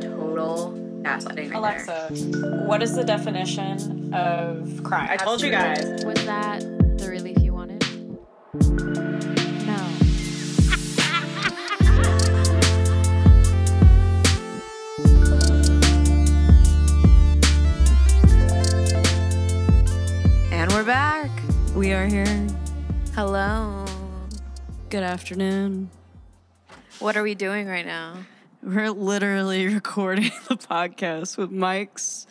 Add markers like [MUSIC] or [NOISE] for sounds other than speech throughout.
total gaslighting right Alexa, what is the definition of crime? I told you guys. Was that the relief you wanted? No. And we're back. We are here. Hello. Good afternoon. What are we doing right now? We're literally [LAUGHS] recording the podcast with Mike's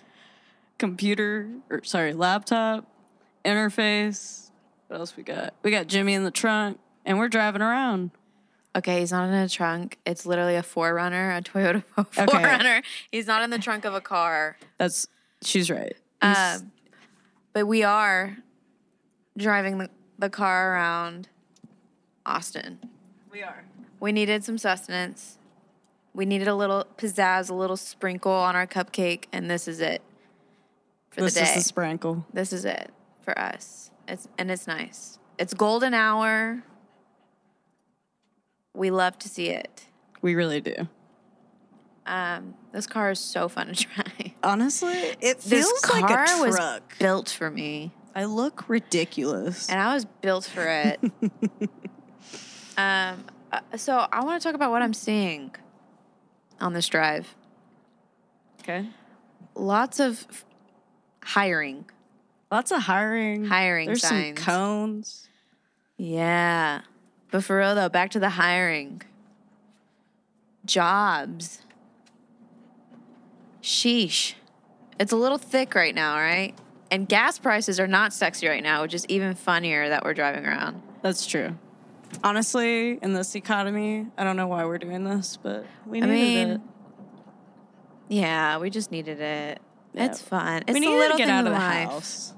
computer, or sorry, laptop, interface. What else we got? We got Jimmy in the trunk, and we're driving around. Okay, he's not in a trunk. It's literally a 4Runner, a Toyota [LAUGHS] 4Runner. He's not in the trunk of a car. That's she's right. Uh, but we are driving the, the car around Austin. we are. We needed some sustenance. We needed a little pizzazz, a little sprinkle on our cupcake, and this is it for This the day. This is the sprinkle. this is it for us. It's and it's nice. It's golden hour. We love to see it. We really do. Um, this car is so fun to [LAUGHS] drive. Honestly, it This feels car like a was truck. built for me, I look ridiculous. and I was built for it. [LAUGHS] um, uh, so I want to talk about what I'm seeing on this drive. Okay. Lots of f- hiring. Lots of hiring. Hiring There's signs. some cones. Yeah. But for real though, back to the hiring. Jobs. Sheesh. It's a little thick right now, right? And gas prices are not sexy right now, which is even funnier that we're driving around. That's true. Honestly, in this economy, I don't know why we're doing this, but we I needed mean, it. Yeah, we just needed it. It's fun. It's we the needed little to get out of the life. house.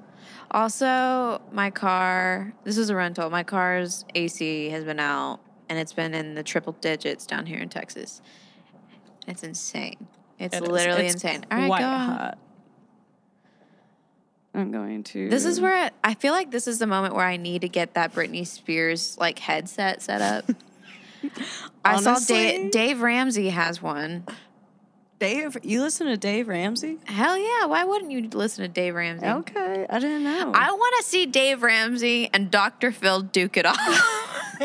Also, my car, this is a rental. My car's AC has been out and it's been in the triple digits down here in Texas. It's insane. It's It literally It's insane. All right, go hot. I'm going to. This is where I feel like this is the moment where I need to get that Britney Spears like headset set up. [LAUGHS] I saw Honestly? Dave, Dave Ramsey has one. Dave. You listen to Dave Ramsey? Hell yeah! Why wouldn't you listen to Dave Ramsey? Okay, I didn't know. I want to see Dave Ramsey and Dr. Phil duke it off. [LAUGHS]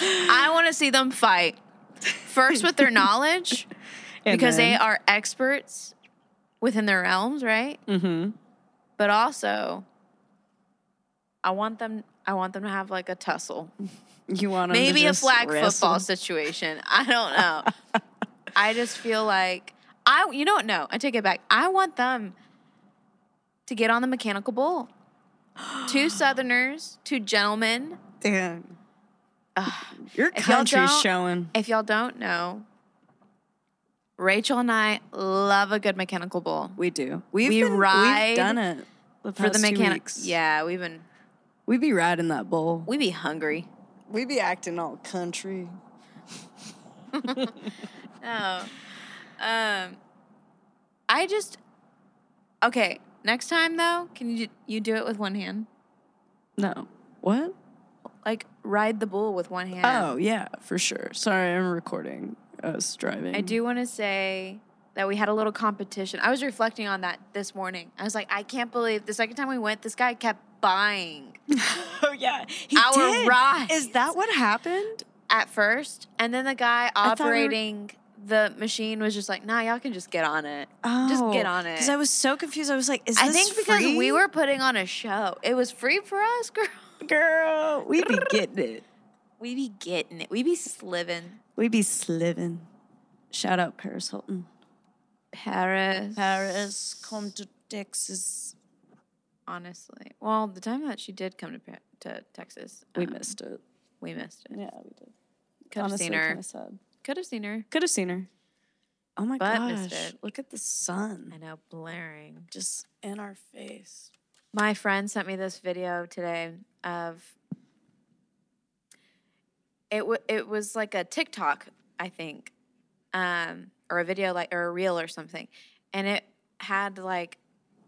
I want to see them fight. First with their knowledge, [LAUGHS] And because they are experts within their realms, right? Mhm. But also, I want them. I want them to have like a tussle, [LAUGHS] You want to maybe a flag wrestle? football situation. I don't know. [LAUGHS] I just feel like I. You know what? No, I take it back. I want them to get on the mechanical bull. [GASPS] two Southerners, two gentlemen. Damn. Ugh. Your If country's don't- showing. If y'all don't know, Rachel and I love a good mechanical bull. We do. We've We been, ride We've done it the For the past two mechanic, weeks. yeah, we've been We be riding that bull. We'd be hungry. We'd be acting all country. [LAUGHS] [LAUGHS] Oh. Um I just Okay, next time though, can you you do it with one hand? No. What? Like ride the bull with one hand. Oh yeah, for sure. Sorry, I'm recording us driving. I do want to say that we had a little competition. I was reflecting on that this morning. I was like, I can't believe the second time we went, this guy kept buying [LAUGHS] Oh yeah, he Our did. Is that what happened? at first, and then the guy thought we were- operating the machine was just like, "Nah, y'all can just get on it. Just get oh, on it." Because Oh, I was so confused. I was like, "Is I think because free? we were putting on a show, it was free for us, [LAUGHS] girl. girl, we be getting it. [LAUGHS] We be getting it. We be sliving. We be sliving. Shout out Paris Hilton. Paris. Paris, come to Texas. Honestly, well, the time that she did come to Pa- to Texas, We um, missed it. We missed it. Yeah, we did. Could have Honestly, seen her. kinda sad. Could have seen her. Could have seen her. Oh my But gosh! missed it. Look at the sun, I know, blaring. just in our face. My friend sent me this video today of it. W- it was like a TikTok, I think, um, or a video like or a reel or something, and it had like,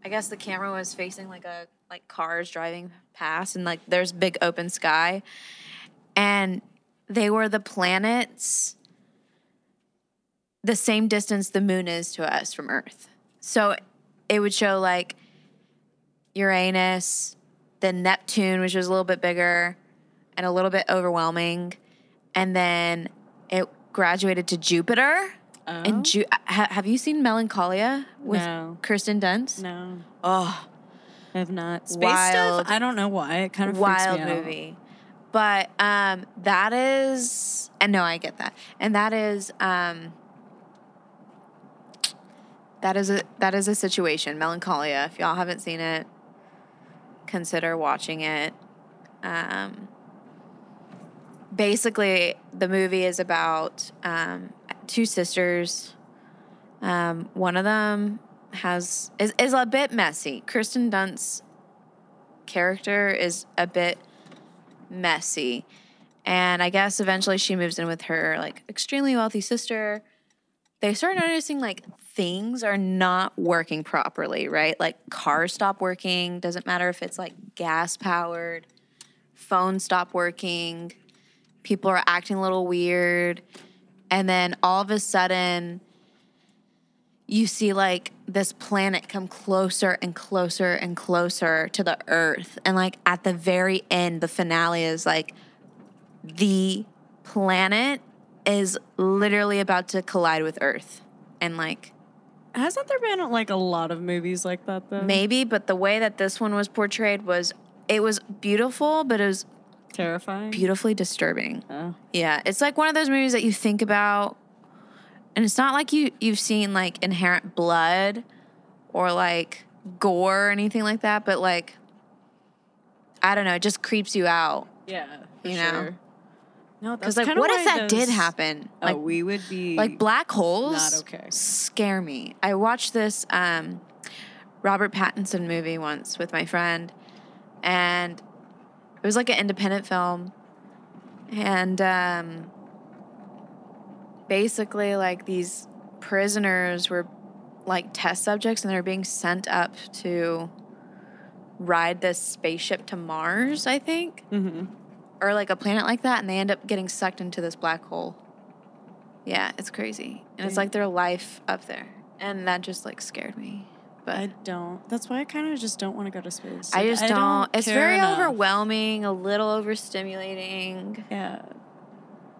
I guess the camera was facing like a like cars driving past, and like there's big open sky, and they were the planets the same distance the moon is to us from Earth. So it would show like Uranus, then Neptune, which was a little bit bigger and a little bit overwhelming, and then it graduated to Jupiter. Oh, And Ju- ha- have you seen Melancholia with No. Kirsten Dunst? no, Oh, I have not. Space Wild. stuff. I don't know why. It kind of wild freaks me out. movie. But um, that is, and no, I get that, and that is, um, that is a that is a situation. Melancholia. If y'all haven't seen it, consider watching it. Um, basically, the movie is about um, two sisters. Um, one of them has is, is a bit messy. Kirsten Dunst's character is a bit messy. And I guess eventually she moves in with her like extremely wealthy sister. They start noticing like things are not working properly, right? Like cars stop working, doesn't matter if it's like gas powered, phones stop working, people are acting a little weird. And then all of a sudden, you see like this planet come closer and closer and closer to the earth and like at the very end the finale is like the planet is literally about to collide with earth and like Hasn't there been like a lot of movies like that though? maybe but the way that this one was portrayed was it was beautiful but it was Terrifying. beautifully disturbing Oh. Yeah, it's like one of those movies that you think about, and it's not like you you've seen like inherent blood or like gore or anything like that, but like I don't know, it just creeps you out Yeah. You know? sure. No, because like, what if that did happen? Oh, Like, we would be like black holes not okay. scare me. I watched this um, Robert Pattinson movie once with my friend, and it was like an independent film, and um, basically like these prisoners were like test subjects, and they're being sent up to ride this spaceship to Mars, I think, Mhm. or like a planet like that, and they end up getting sucked into this black hole. Yeah, it's crazy. And it's like their life up there. And that just like scared me. But I I, don't. That's why I kind of just don't want to go to space. I just Like, don't. it's care very enough. overwhelming, a little overstimulating. Yeah.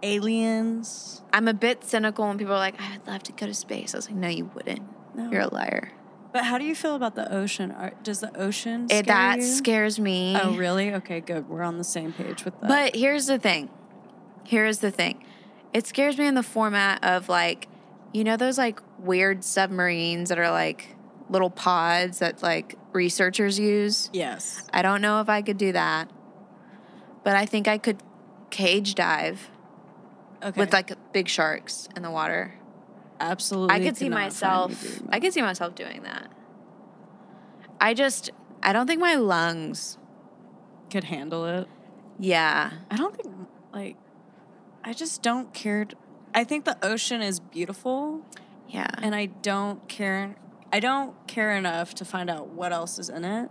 Aliens. I'm a bit cynical when people are like, I'd love to go to space. I was like, no, you wouldn't. No. You're a liar. But how do you feel about the ocean? Are, does the ocean scare It, that you? scares me. Oh, really? Okay, good. We're on the same page with that. But here's the thing. Here's the thing. It scares me in the format of like, you know, those like weird submarines that are like little pods that like researchers use. yes. I don't know if I could do that, but I think I could cage dive Okay. with like big sharks in the water. absolutely. I could see cannot find you myself. I could see myself doing that. I just, I don't think my lungs. could handle it. Yeah, I don't think like I just don't care. I think the ocean is beautiful, yeah. and I don't care. I don't care enough to find out what else is in it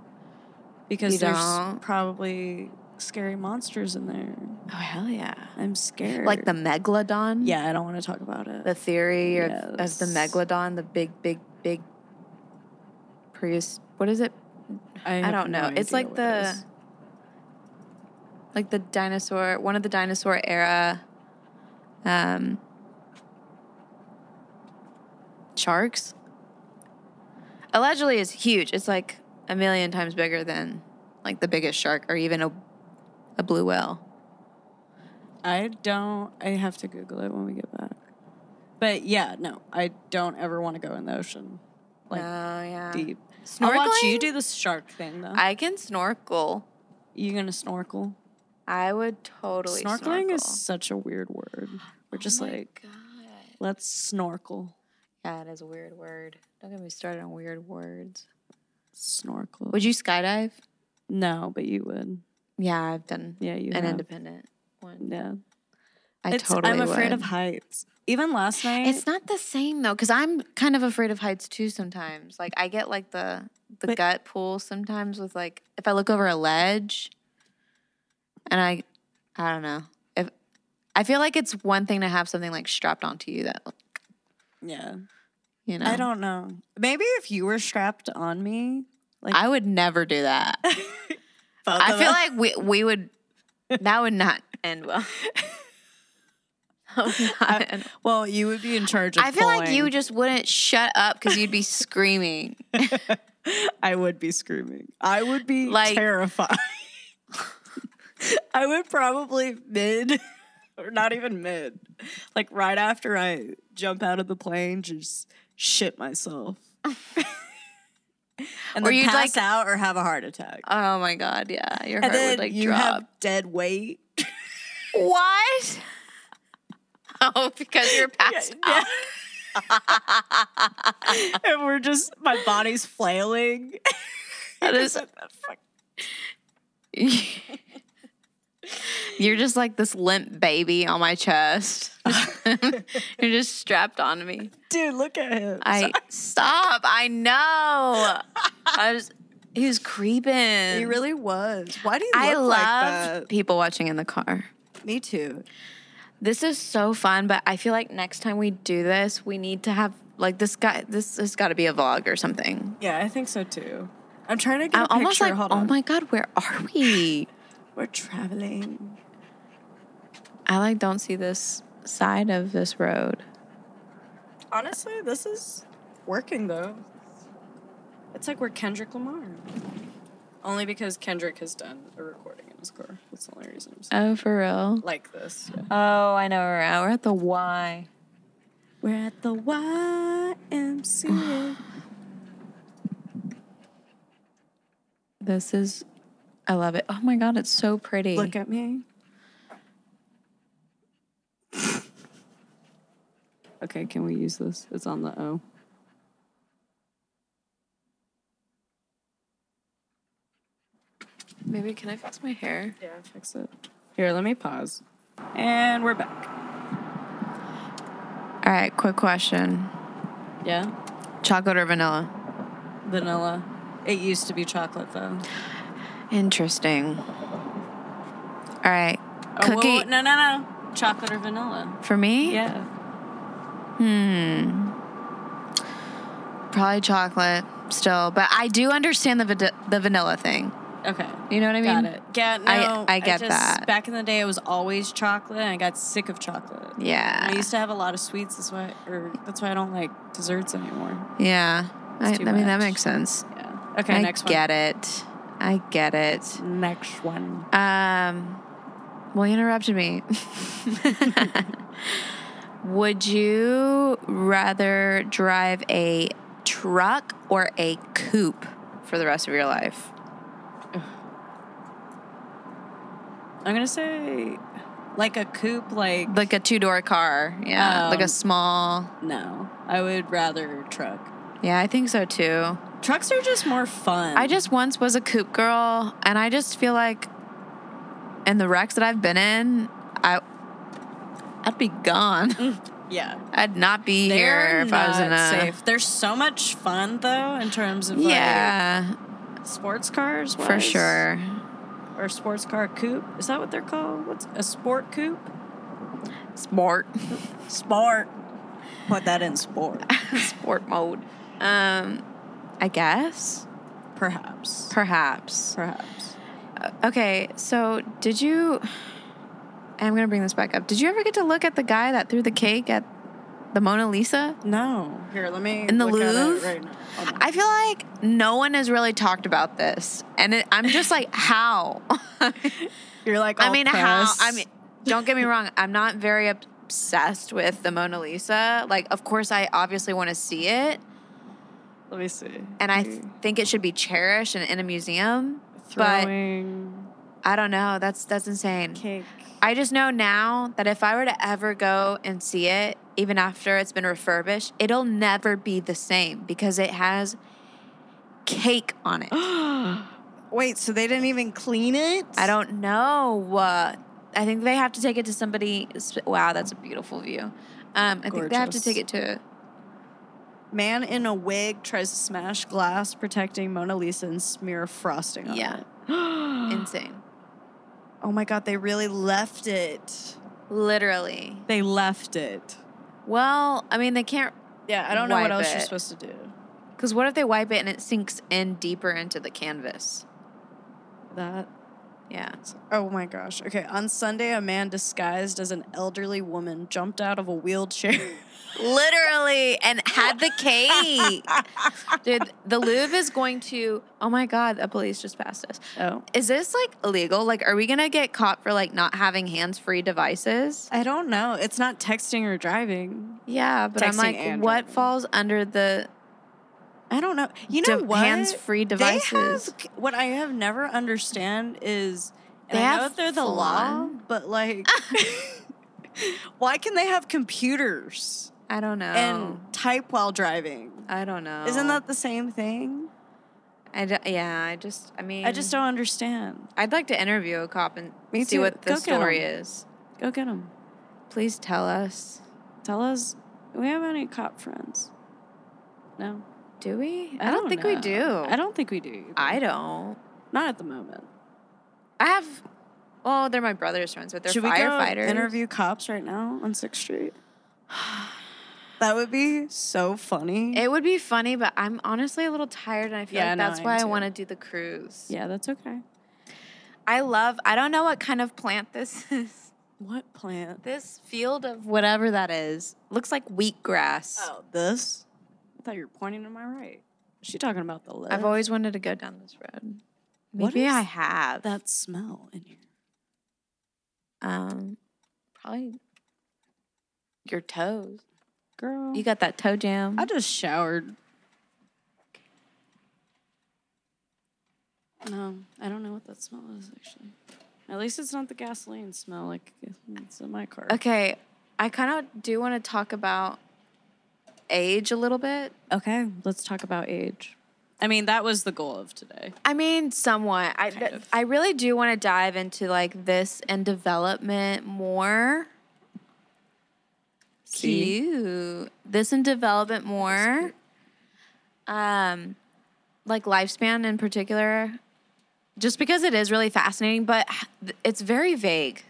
because You there's don't? probably scary monsters in there. Oh hell yeah! I'm scared. Like the megalodon. yeah, I don't want to talk about it. the theory of, of the megalodon, the big, big, big. Prius. What is it? I have don't no know. it's like what it the, like the dinosaur, one of the dinosaur era, um, sharks. Allegedly, is huge. It's like a million times bigger than like the biggest shark, or even a, a blue whale. I don't. I have to Google it when we get back. But yeah, no, I don't ever want to go in the ocean, like oh yeah. deep. I'll watch you do the shark thing though. I can snorkel. you gonna snorkel? I would totally Snorkeling snorkel. is such a weird word. We're oh just Oh like, God. let's snorkel. Yeah, it is a weird word. Don't get me started on weird words. Snorkel. Would you skydive? no, but you would. Yeah, I've done Yeah, you an have. independent one. Yeah. I It's- totally I'm afraid of heights. Even last night. It's not the same though, because I'm kind of afraid of heights too. Sometimes, like I get like the the But- gut pull sometimes with like if I look over a ledge, and I, I don't know if I feel like it's one thing to have something like strapped onto you that Yeah. You know, I don't know. Maybe if you were strapped on me, like I would never do that. [LAUGHS] I feel us- like we we would that would not end well. [LAUGHS] Not end- well, you would be in charge of I feel like you just wouldn't shut up because you'd be screaming. [LAUGHS] I would be screaming. I would be Like- terrified. I would probably mid not even mid. Like right after I jump out of the plane, just shit myself. [LAUGHS] and Or then pass like- out or have a heart attack. Oh my god, yeah, your heart would like you drop. have dead weight. [LAUGHS] what? [LAUGHS] Oh, because you're passed Yeah. out. and we're just my body's flailing. That is- You're just like this limp baby on my chest. [LAUGHS] You're just strapped onto me. Dude, look at him. I stop. I know. I was. He was creeping. he really was. Why do you I look love like that? people watching in the car. Me too. This is so fun, but I feel like next time we do this, we need to have like this guy. This has got to be a vlog or something. Yeah, I think so too. I'm trying to get I'm a almost like, oh my god, where are we? We're traveling. I like don't see this side of this road. Honestly, this is working though. It's like we're Kendrick Lamar. Only because Kendrick has done a recording in his car. That's the only reason I'm. Oh, for real? Like this. yeah. Oh, I know where we're at. We're at the Y. We're at the YMCA. [SIGHS] This is, I love it. Oh my god, it's so pretty. Look at me. okay, can we use this? It's on the O. Maybe can I fix my hair? Yeah, fix it. Here, let me pause. And we're back. All right, quick question: Yeah? chocolate or vanilla? Vanilla. It used to be chocolate though. Interesting. All right, Oh, cookie whoa, no, no, no. Chocolate or vanilla? for me. Yeah. Hmm. Probably chocolate still, but I do understand the va- the vanilla thing. Okay. You know what I mean? Got it. Yeah, no, I- I get just- that. Back in the day, it was always chocolate, and I got sick of chocolate. Yeah. I used to have a lot of sweets. That's why, or that's why I don't like desserts anymore. Yeah. I, I mean that makes sense. Yeah. Okay. I next one. get it. I get it. Next one. Um, well, you interrupted me. [LAUGHS] [LAUGHS] Would you rather drive a truck or a coupe for the rest of your life? I'm gonna say, like a coupe. Like Like a two door car. Yeah. like a Um, small. no, I would rather truck. Yeah, I think so too. Trucks are just more fun. I just once was a coupe girl, and I just feel like in the wrecks that I've been in, I. I'd be gone. yeah. [LAUGHS] I'd not be They're here if I was in a safe. They're so much fun though, in terms of Yeah, like sports cars. for sure. or sports car coupe. Is that what they're called? What's a sport coupe? Sport, Sport. Put that in sport. [LAUGHS] sport mode. Um, I guess Perhaps. perhaps. Perhaps. Uh, Okay, so did you? I'm gonna bring this back up. Did you ever get to look at the guy that threw the cake at the Mona Lisa? No. Here, let me In the look at it Louvre? right. I feel like no one has really talked about this, and it, I'm just like, [LAUGHS] how? [LAUGHS] You're like, I mean, how? I mean, don't get me wrong. I'm not very obsessed with the Mona Lisa. Like, of course, I obviously want to see it, let me see. and I th- think it should be cherished and in a museum. throwing I don't know. That's that's insane. cake. I just know now that if I were to ever go and see it, even after it's been refurbished, it'll never be the same because it has cake on it. [GASPS] Wait, so they didn't even clean it? I don't know. Uh, I think they have to take it to somebody. Wow, that's a beautiful view. Um, I think they have to take it to. Man in a wig tries to smash glass protecting Mona Lisa and smear frosting on Yeah. it. [GASPS] Insane. oh my god, they really left it. Literally. They left it. Well, I mean, they can't. Yeah, I don't know what else it. you're supposed to do. Because what if they wipe it and it sinks in deeper into the canvas? That. Yeah. Oh my gosh. Okay, on Sunday, a man disguised as an elderly woman jumped out of a wheelchair. [LAUGHS] Literally, and had the cake. [LAUGHS] Dude, the Louvre is going to. Oh my God, the police just passed us. oh. Is this like illegal? Like, are we gonna get caught for like not having hands-free devices? I don't know. It's not texting or driving. Yeah, but I'm Texting like, and what driving. falls under the I don't know. You know De- what? hands-free They devices. have, what I have never understand is and They I know have they're the law, but like [LAUGHS] [LAUGHS] why can they have computers I don't know. and type while driving? I don't know. Isn't that the same thing? I d- yeah, I just. I mean, I just don't understand. I'd like to interview a cop and Me see too. what the Go story is. Go get him. Please tell us. Tell us. Do we have any cop friends? No. Do we? I, don't, think we do. I don't think we do. either. I don't. Not at the moment. I have. Well, they're my brother's friends, but they're Should we go firefighters. interview cops right now on Sixth Street? [SIGHS] [SIGHS] [SIGHS] That would be so funny. It would be funny, but I'm honestly a little tired, and I feel Yeah, like no, that's I why am I want to do the cruise. yeah, that's okay. I love. I don't know what kind of plant this [LAUGHS] is. What plant? This field of whatever that is looks like wheatgrass. Oh, this? I thought you were pointing to my right. Is she talking about the left? I've always wanted to go down this road. Maybe is I have. that smell in here. Um, probably your toes. Girl. You got that toe jam. I just showered. No, I don't know what that smell is actually. At least it's not the gasoline smell like it's in my car. okay, I kind of do want to talk about age a little bit. Okay, let's talk about age. I mean, that was the goal of today. I mean, somewhat. I. I really do want to dive into like this and development more. See? Cute. This and development more. Um, like lifespan in particular, just because it is really fascinating, but it's very vague.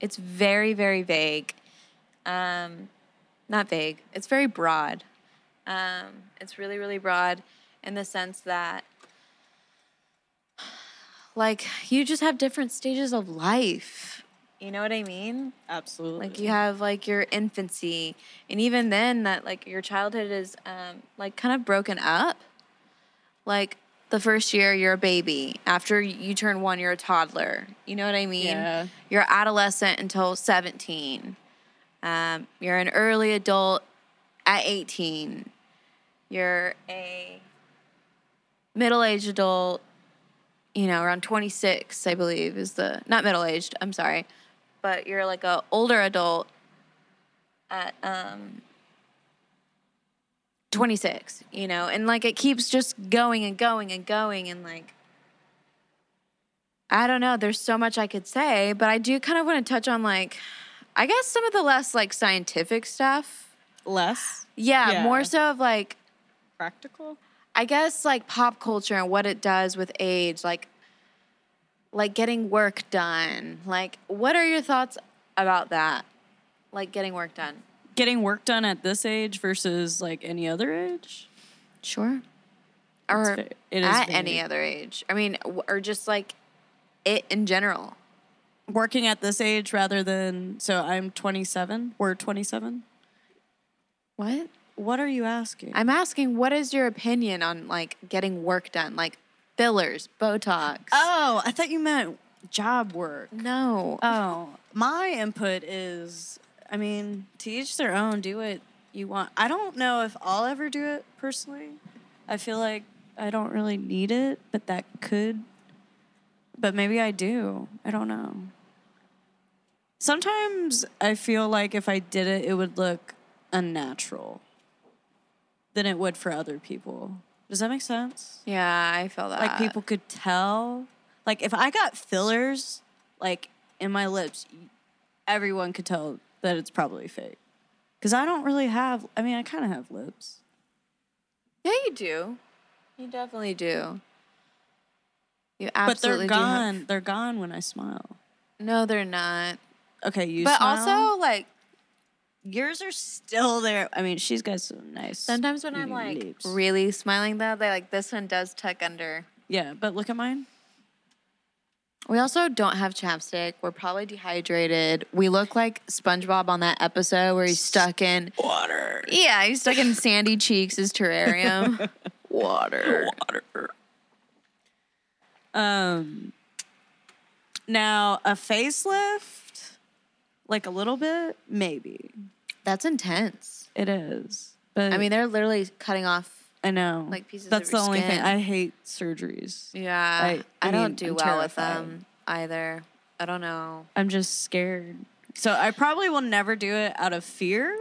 It's very very vague. Um, not vague. It's very broad. Um, it's really really broad in the sense that like you just have different stages of life. You know what I mean? Absolutely. Like you have like your infancy, and even then, that like your childhood is um, like kind of broken up. Like the first year, you're a baby. After you turn one, you're a toddler. You know what I mean? Yeah. You're adolescent until 17. Um, you're an early adult at 18. You're a middle aged adult, you know, around 26, I believe, is the not middle aged, I'm sorry, but you're like a older adult at um 26, you know, and like it keeps just going and going and going and like I don't know, there's so much I could say, but I do kind of want to touch on like I guess some of the less like scientific stuff. less Yeah, Yeah. more so of like practical. I guess like pop culture and what it does with age, like like getting work done. Like what are your thoughts about that? Like getting work done. Getting work done at this age versus like any other age. Sure. Or it is at very- any other age. I mean, or just like it in general. working at this age rather than so I'm 27. We're 27. What? What are you asking? I'm asking what is your opinion on like getting work done? Like fillers, Botox. oh, I thought you meant job work. no. Oh, my input is I mean, to each their own, do what you want. I don't know if I'll ever do it personally. I feel like I don't really need it, but that could but maybe I do. I don't know. Sometimes I feel like if I did it, it would look unnatural than it would for other people. Does that make sense? yeah, I feel that. like people could tell like if i got fillers like in my lips everyone could tell that it's probably fake because i don't really have i mean i kind of have lips Yeah, you do. You definitely do. You absolutely. but they're do have- gone they're gone when i smile No, they're not. okay you but smile? also, like, yours are still there. I mean, she's got some nice. Sometimes when I'm like lips. really smiling though, they like this one does tuck under. yeah, but look at mine. We also don't have chapstick. We're probably dehydrated. We look like SpongeBob on that episode where he's stuck in Water. Yeah, he's stuck in Sandy Cheeks' terrarium. [LAUGHS] Water. Water. Um. Now a facelift, like a little bit, maybe That's intense. it is. But I mean, they're literally cutting off. I know. like pieces of That's the only thing. I hate surgeries. Yeah, I- I, I don't do I'm well with them either. I don't know. I'm just scared. So I probably will never do it out of fear.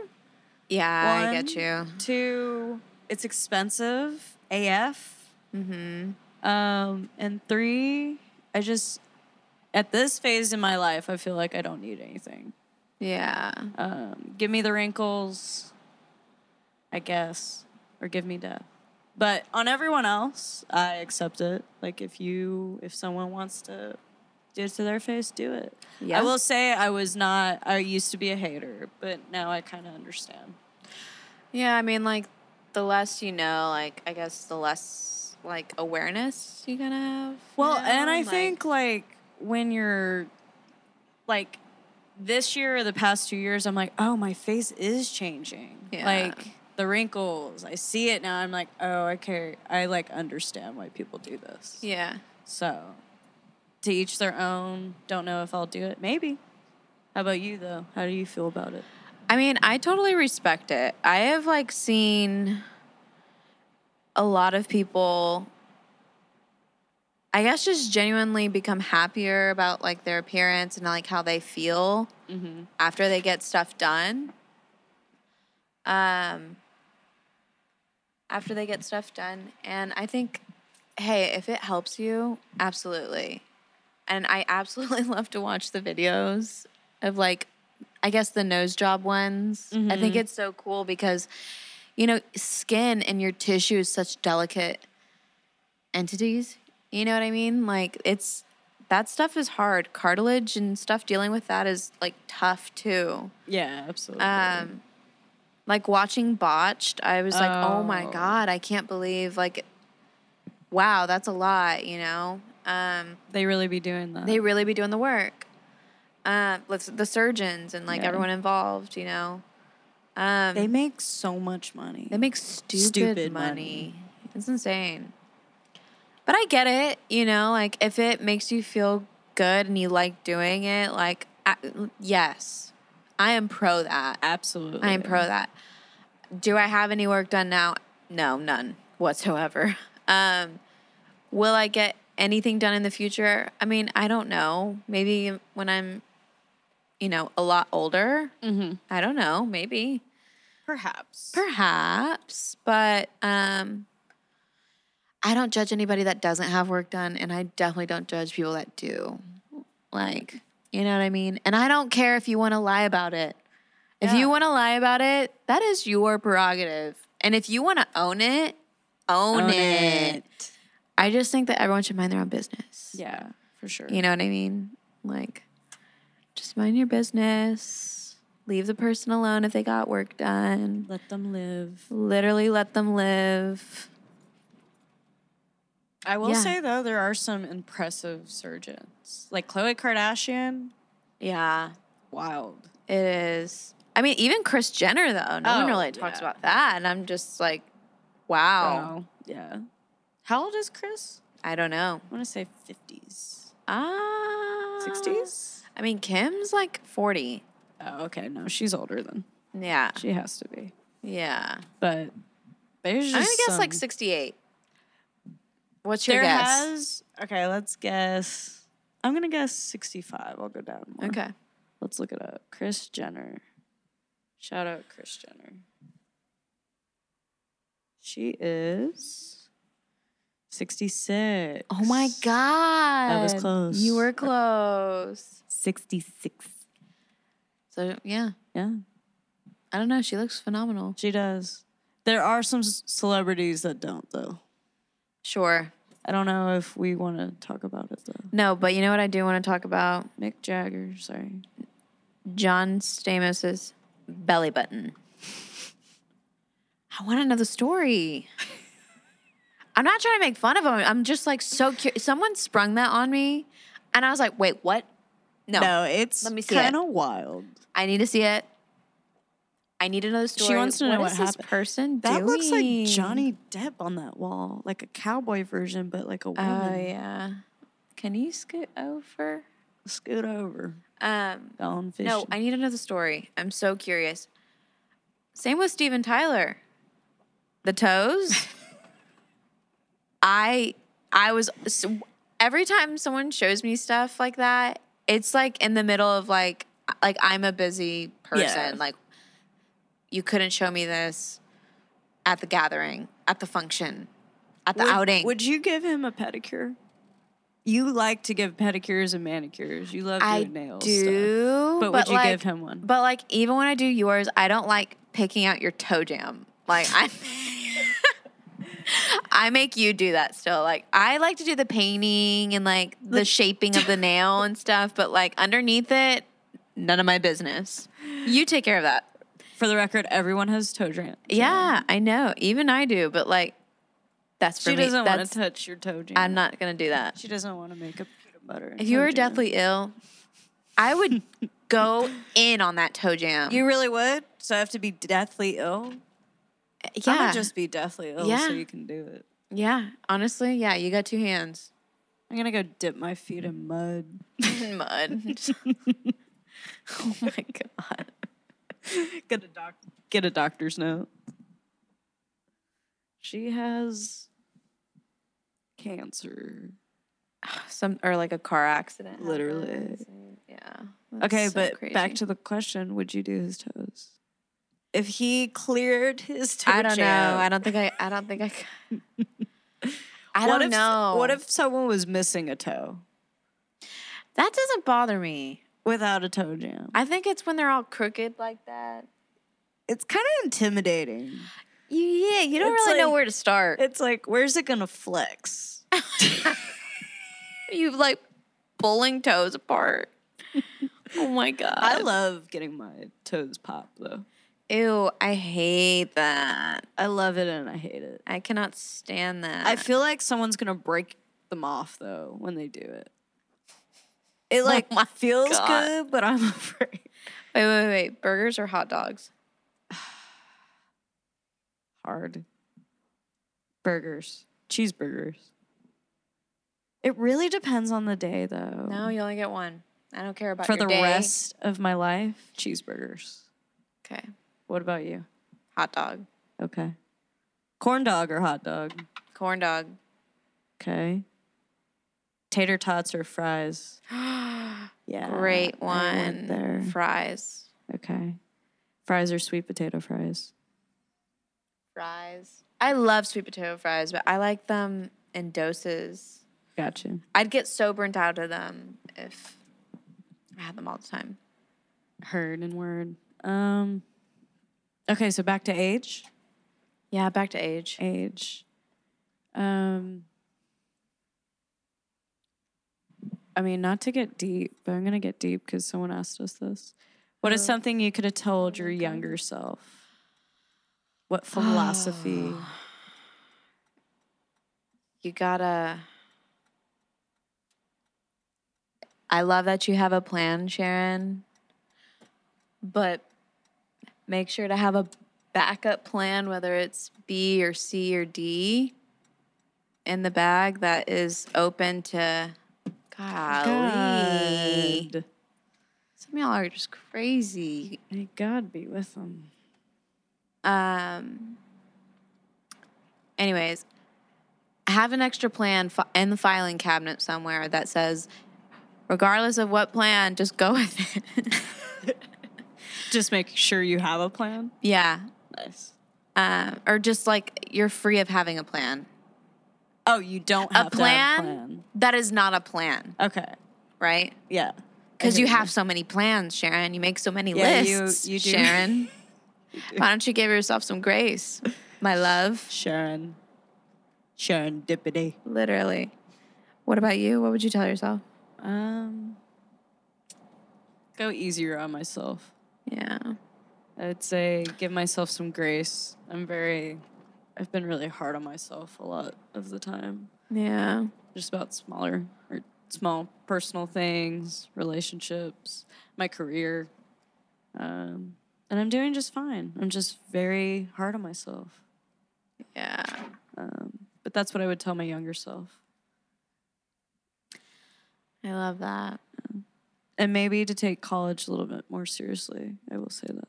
Yeah, I get you. Two, it's expensive AF. Mm-hmm. Um, and three, I just at this phase in my life, I feel like I don't need anything. Yeah. Um, give me the wrinkles, I guess, or give me death. But on everyone else, I accept it. Like if you, if someone wants to do it to their face, do it. Yeah. I will say I was not. I used to be a hater, but now I kind of understand. Yeah, I mean, like, the less you know, like, I guess the less, like, awareness you're gonna have. you Well, know? and I Like- think like when you're like this year or the past two years, I'm like, oh, my face is changing. Yeah. Like the wrinkles, I see it now. I'm like, oh, okay, I like understand why people do this. Yeah. So, to each their own. Don't know if I'll do it. Maybe. How about you though? How do you feel about it? I mean, I totally respect it. I have like seen a lot of people I guess just genuinely become happier about like their appearance and like how they feel Mm-hmm. after they get stuff done. Um after they get stuff done and I think hey, if it helps you, absolutely. And I [LAUGHS] absolutely love to watch the videos of like I guess the nose job ones. I think Mhm. it's so cool because you know, skin and your tissue is such delicate entities. You know what I mean? Like it's that stuff is hard. Cartilage and stuff dealing with that is like tough too. Yeah, absolutely. Um like watching botched, I was like, "Oh my Oh. god, I can't believe like wow, that's a lot, you know?" Um they really be doing that. they really be doing the work. Uh, let's the surgeons and like Yeah. everyone involved, you know. Um, they make so much money. they make stupid, Stupid money. money. It's insane. But I get it, you know, like if it makes you feel good and you like doing it, like I, yes, I am pro that. Absolutely. I am pro that. Do I have any work done now? No, none whatsoever. [LAUGHS] Um, will I get anything done in the future? I mean, I don't know. Maybe when I'm, you know, a lot older. Mm-hmm. I don't know. Maybe, Perhaps. perhaps, but um, I don't judge anybody that doesn't have work done, and I definitely don't judge people that do. Like, you know what I mean? And I don't care if you want to lie about it. If Yeah. you want to lie about it, that is your prerogative. And if you want to own it, own, it. I just think that everyone should mind their own business. Yeah, for sure. You know what I mean? Like, just mind your business. Leave the person alone if they got work done. Let them live. Literally let them live. I will Yeah. say though, there are some impressive surgeons, like Khloe Kardashian. Yeah, Wild. it is. I mean, even Kris Jenner, though. No one Oh, really talks yeah. about that. And I'm just like, wow. Wow. Yeah. How old is Kris? I don't know. I want to say fifties, Ah. sixties. I mean, Kim's like 40. Oh, okay. No, she's older than Yeah. she has to be. Yeah. But there's just I'm to guess like 68. What's your there guess? has. Okay, let's guess. I'm gonna guess sixty-five. I'll go down more. Okay. Let's look it up. Kris Jenner. Shout out Kris Jenner. She is 66. Oh my God. I was close. You were close. 66. So, yeah. Yeah, I don't know. She looks phenomenal. she does. There are some c- celebrities that don't, though. Sure. I don't know if we want to talk about it, though. No, but you know what I do want to talk about? Mick Jagger, sorry. John Stamos's belly button. I want to know the story. [LAUGHS] I'm not trying to make fun of him. I'm just like so curious. Someone sprung that on me, and I was like, "Wait, what? No, No, it's Let me see it. kind of wild. I need to see it. I need another story. She wants to know what is this happened. person That looks like? Johnny Depp on that wall, like a cowboy version, but like a woman. Oh woman. yeah. Can you scoot over? Scoot over, Um, gone fishing. no, I need another story. I'm so curious. Same with Steven Tyler. The toes. [LAUGHS] I I was so, every time someone shows me stuff like that, it's like in the middle of like like I'm a busy person. Yeah. Like you couldn't show me this at the gathering, at the function, at the would, outing. Would you give him a pedicure? You like to give pedicures and manicures. You love I doing nails. do, Stuff. But, would you like, give him one? But like even when I do yours, I don't like picking out your toe jam. Like I [LAUGHS] I make you do that still. Like I like to do the painting and like the shaping of the [LAUGHS] nail and stuff, but like underneath it, none of my business. You take care of that. For the record, everyone has toe jam. Yeah, I know. Even I do, but like that's for She me. doesn't want That's to touch your toe jam. I'm not gonna do that. She doesn't want to make a peanut butter. If you toe were jam. deathly ill, I would [LAUGHS] go in on that toe jam. You really would? So I have to be deathly ill? yeah, I would just be deathly ill Yeah. so you can do it. Yeah, honestly, yeah, you got two hands. I'm gonna go dip my feet in mud. [LAUGHS] in Mud. [LAUGHS] oh my god. [LAUGHS] get a doc get a doctor's note. She has cancer. [SIGHS] Some or like a car accident. Literally. Yeah. Okay, so but crazy. back to the question: Would you do his toes? If he cleared his toe I don't know. I don't think I. I don't think I. [LAUGHS] what don't if, know. What if someone was missing a toe that doesn't bother me? Without a toe jam? I think it's when they're all crooked like that. It's kind of intimidating. You, yeah, you don't It's really know where to start. It's like, where's it gonna flex? [LAUGHS] you like pulling toes apart. oh my god. I love getting my toes popped though. Ew, I hate that. I love it and I hate it. I cannot stand that. I feel like someone's gonna break them off though when they do it. It like [LAUGHS] Oh feels God. good, but I'm [LAUGHS] afraid. Wait, wait, wait. Burgers or hot dogs? [SIGHS] Hard. Burgers, cheeseburgers. It really depends on the day though. No, you only get one. I don't care about For the day. rest of my life, cheeseburgers. Okay. What about you? Hot dog. Okay. Corn dog or hot dog? Corn dog. Okay. Tater tots or fries? [GASPS] Yeah. Great one. there. Fries. Okay. Fries or sweet potato fries? Fries. I love sweet potato fries, but I like them in doses. Gotcha. I'd get so burnt out of them if I had them all the time. Heard and word. Um. Okay, so back to age. Yeah, back to age. Age. Um. I mean, not to get deep, but I'm gonna get deep because someone asked us this. What is Uh, something you could have told your younger self? What philosophy? [SIGHS] You gotta. I love that you have a plan, Sharon. But make sure to have a backup plan, whether it's B or C or D, in the bag that is open to. Golly. God. Some of y'all are just crazy. May God be with them. Um. Anyways, have an extra plan in the filing cabinet somewhere that says, regardless of what plan, just go [LAUGHS] with it. [LAUGHS] Just make sure you have a plan. yeah. Nice. Um, or just like you're free of having a plan. Oh, you don't A have plan, to have a plan. that is not a plan, Okay. right? Yeah. Because you have so many plans, Sharon. You make so many Yeah, you- lists, you do. Sharon. [LAUGHS] Why don't you give yourself some grace, my love? Sharon. Sharon Dippity. Literally. What about you? What would you tell yourself? Um. Go easier on myself. Yeah. I'd say give myself some grace. I'm very, I've been really hard on myself a lot of the time, Yeah. just about smaller or small personal things, relationships, my career. Um, and I'm doing just fine. I'm just very hard on myself. Yeah. Um, but that's what I would tell my younger self. I love that. And maybe to take college a little bit more seriously. I will say that.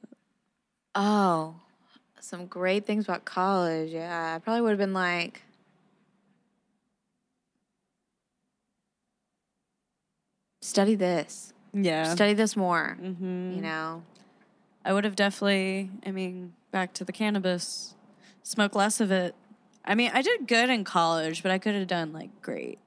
Oh, some great things about college. Yeah. I probably would have been like, study this, Yeah. study this more, mm-hmm. you know? I would have definitely, I mean, back to the cannabis, smoke less of it. I mean, I did good in college, but I could have done like great.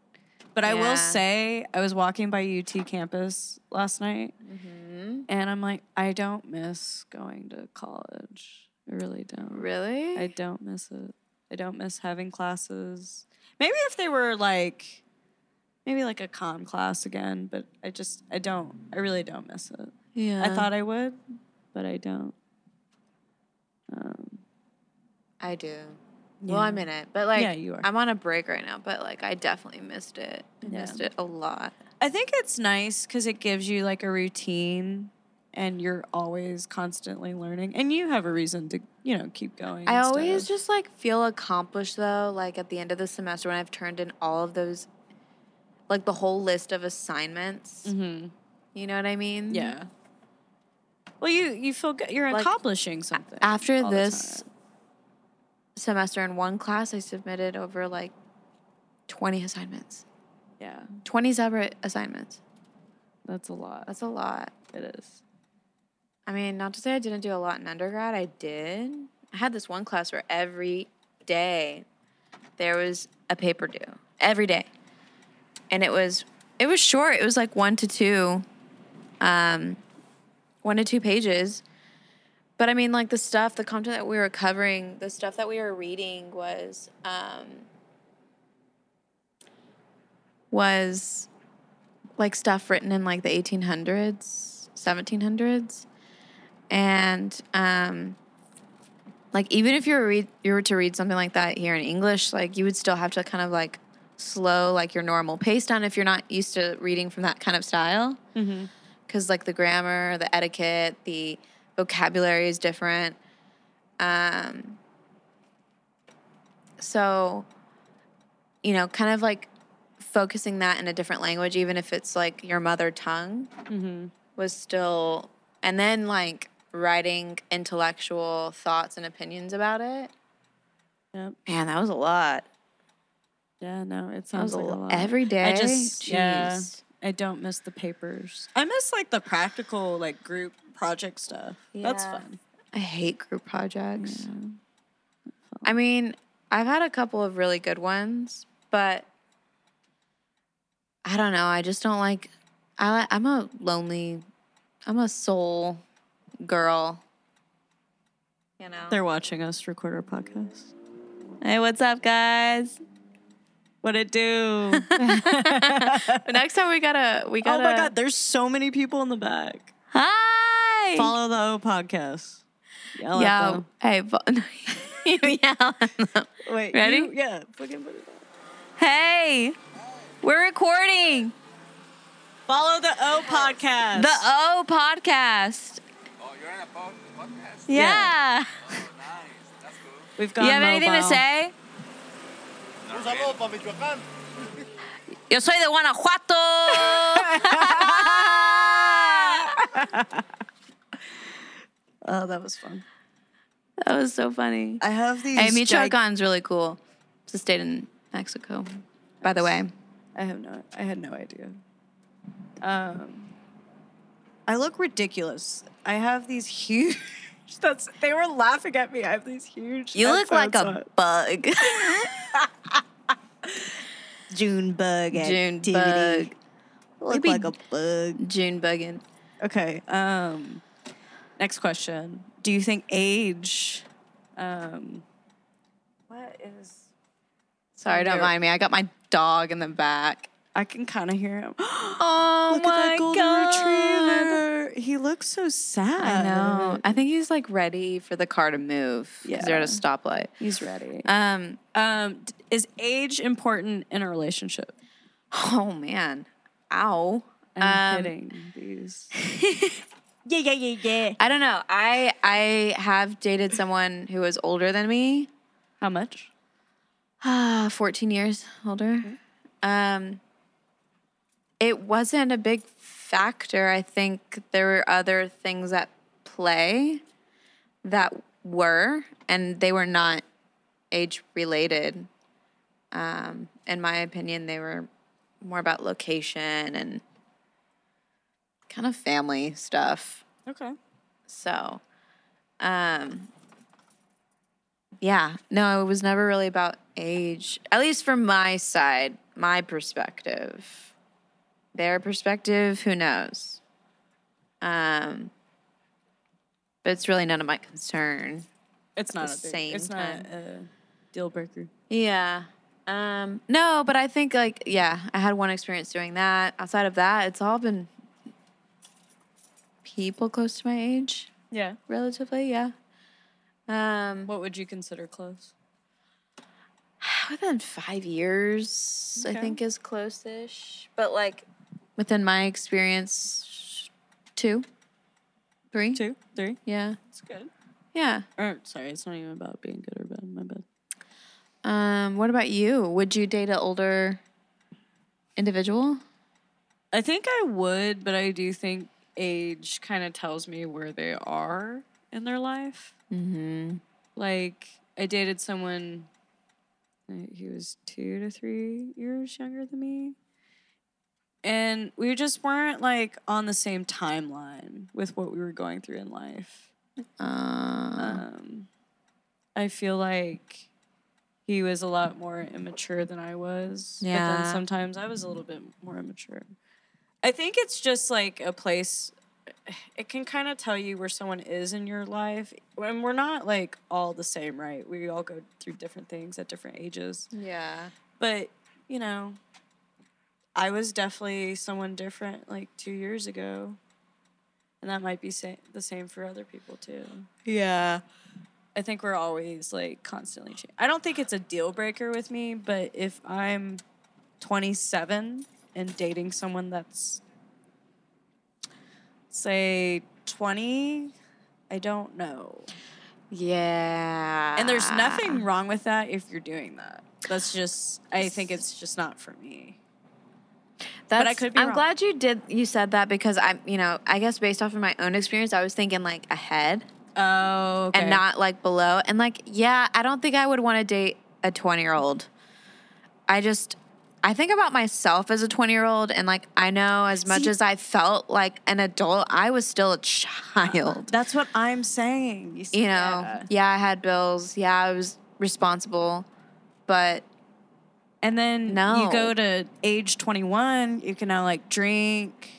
But I will say, I was walking by UT campus last night Mm-hmm. and I'm like, I don't miss going to college. I really don't. Really? I don't miss it. I don't miss having classes. Maybe if they were like, maybe like a con class again, but I just, I don't, I really don't miss it. yeah. I thought I would, but I don't. Um, I do. Well, I'm in it, but like, Yeah, you are. I'm on a break right now, but like, I definitely missed it. I Yeah. missed it a lot. I think it's nice because it gives you like a routine and you're always constantly learning and you have a reason to, you know, keep going. I always just like feel accomplished though, like at the end of the semester when I've turned in all of those, like the whole list of assignments. Mhm. You know what I mean? Yeah. Well, you, you feel good. You're Like, accomplishing something. After this semester in one class, I submitted over like 20 assignments, Yeah, 20 separate assignments. that's a lot. That's a lot. It is. I mean, not to say I didn't do a lot in undergrad, I did. I had this one class where every day there was a paper due. Every day. And it was it was short. It was like 1 to 2 um 1 to 2 pages. But I mean like the stuff, the content that we were covering, the stuff that we were reading was um was like stuff written in like the 1800s, 1700s and um like even if you were read you were to read something like that here in english like you would still have to kind of like slow like your normal pace down if you're not used to reading from that kind of style Mm-hmm. because like the grammar the etiquette the vocabulary is different um so you know kind of like focusing that in a different language even if it's like your mother tongue Mm-hmm. was still and then like writing intellectual thoughts and opinions about it Yep. man that was a lot Yeah, no, it sounds a like a lot lot. every day I just, yeah, I don't miss the papers. I miss like the practical, like group project stuff. That's fun. i hate group projects i mean i've had a couple of really good ones but i don't know i just don't like i i'm a lonely i'm a soul girl you know They're watching us record our podcast. hey what's up guys What it do? [LAUGHS] Next time we gotta we gotta. Oh my god, there's so many people in the back. Hi. Follow the O podcast. Yell at yeah. them. Hey. Fo- [LAUGHS] you [LAUGHS] yell at them. Wait, Ready? you- yeah, fucking put it on. Hey. We're recording Follow the O podcast. the O podcast. You're in a pod- podcast? Yeah. Yeah. Oh, nice. That's cool. We've got You have anything to mobile. say? Un saludo para Michoacán. Yo soy de Guanajuato. [LAUGHS] Oh, that was fun. that was so funny. I have these. Hey, gig- Michoacan's really cool. It's a state in Mexico, by the way. I have no. I had no idea. Um, I look ridiculous. I have these huge. [LAUGHS] That's. They were laughing at me. I have these huge. You look like headphones a bug. [LAUGHS] June bug. June activity. bug. Look Maybe- like a bug. June bugging. Okay. Um, next question. Do you think age? Um, what is? Sorry, don't mind me. I got my dog in the back. I can kind of hear him. [GASPS] Oh Look at that golden retriever. He looks so sad. I know. I think he's like ready for the car to move. Yeah. They're at a stoplight. He's ready. Um. Um, d- is age important in a relationship? Oh man. Ow. I'm Um, kidding. These. [LAUGHS] yeah, yeah, yeah, yeah. I don't know. I I have dated someone who was older than me. How much? Ah, [SIGHS] 14 years older. Um, it wasn't a big factor. I think there were other things at play that were, and they were not age related. Um, in my opinion, they were more about location and kind of family stuff. Okay. So, um, yeah, no, it was never really about age, at least from my side, my perspective. Their perspective, who knows? Um, but it's really none of my concern. It's not the a big, same It's not a deal breaker. Yeah. Um, no, but I think like yeah, I had one experience doing that. Outside of that, it's all been people close to my age, Yeah. relatively. Yeah. Um, What would you consider close? within five years, I think is close-ish. But like within my experience, two, three, Two, three. Yeah, it's good. yeah. Or sorry, it's not even about being good or bad. My bad. Um, what about you? Would you date an older individual? I think I would, but I do think age kind of tells me where they are in their life. Mm-hmm. Like I dated someone. uh, He was two to three years younger than me, and we just weren't like on the same timeline with what we were going through in life. Uh, Um, I feel like he was a lot more immature than I was. But Yeah. then sometimes I was a little bit more immature. I think it's just like a place it can kind of tell you where someone is in your life. And we're not like all the same, right? We all go through different things at different ages. yeah. But, you know, I was definitely someone different like 2 years ago. And that might be sa- the same for other people too. Yeah. I think we're always like constantly changing. I don't think it's a deal breaker with me, but if I'm 27 and dating someone that's say 20, I don't know. Yeah. And there's nothing wrong with that if you're doing that. That's just I think it's just not for me. That's, I could be I'm wrong. glad you did. You said that because I'm, you know, I guess based off of my own experience, I was thinking like ahead Oh, and not like below. And like, yeah, I don't think I would want to date a 20 year old. I just, I think about myself as a 20 year old, and like, I know as much See- as I felt like an adult, I was still a child. [LAUGHS] That's what I'm saying. see- You know, yeah. yeah, I had bills. Yeah, I was responsible, but And then No. you go to age 21, you can now like drink.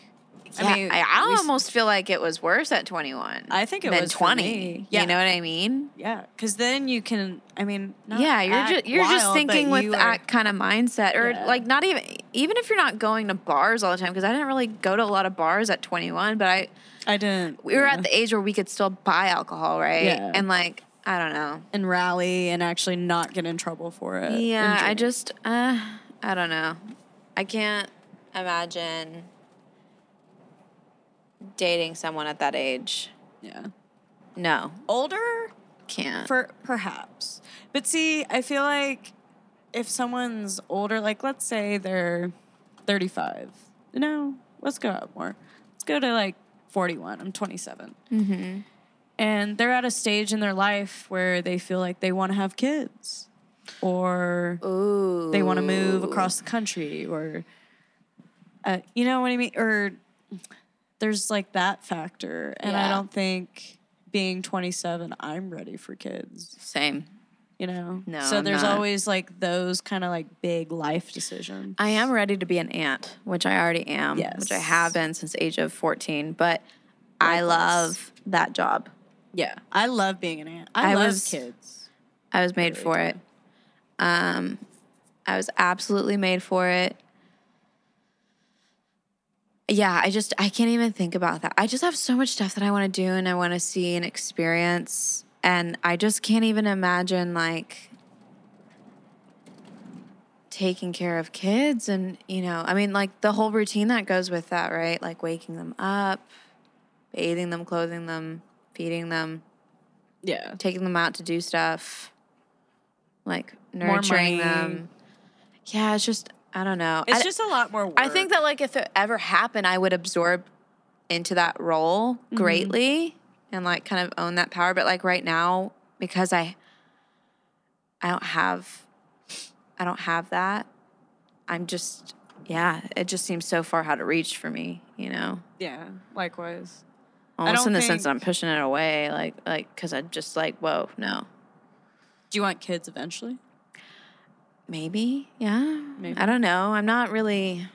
yeah, I, mean, I, we s- almost feel like it was worse at 21. I think it was for 20. me. Yeah. You know what I mean? Yeah, because then you can. I mean, not yeah, you're just you're just thinking with that are- kind of mindset, or Yeah. like not even even if you're not going to bars all the time. Because I didn't really go to a lot of bars at 21, but I I didn't. we were yeah. at the age where we could still buy alcohol, right? Yeah. And like I don't know. and rally and actually not get in trouble for it. Yeah, I just uh I don't know. I can't imagine dating someone at that age. yeah No, older can't. for perhaps, but see, I feel like if someone's older, like let's say they're thirty five. No, let's go up more. Let's go to like forty one. I'm 27. mm-hmm. And they're at a stage in their life where they feel like they want to have kids or Ooh. they want to move across the country or uh, you know what i mean or there's like that factor and i don't think being 27 i'm ready for kids Same. you know No, so I'm there's not. always like those kind of like big life decisions I am ready to be an aunt, which I already am, which I have been since age of 14, but I love that job. Yeah i love being an aunt i, I love was- kids I was made Really for do. it. Um, I was absolutely made for it. yeah, I just I can't even think about that. I just have so much stuff that I want to do and I want to see and experience and I just can't even imagine like taking care of kids and you know, I mean like the whole routine that goes with that, right? Like waking them up, bathing them, clothing them, feeding them, Yeah. taking them out to do stuff, like nurturing them. Yeah, it's just I don't know. It's I- just a lot more work. I think that like if it ever happened, I would absorb into that role Mm-hmm. greatly and like kind of own that power. But like right now, because I I don't have I don't have that, I'm just yeah, it just seems so far out of reach for me, you know. Yeah, likewise. Almost in the sense that I'm pushing it away, like like because I'm just like, whoa, no. Do you want kids eventually? Maybe, yeah. Maybe. I don't know. I'm not really.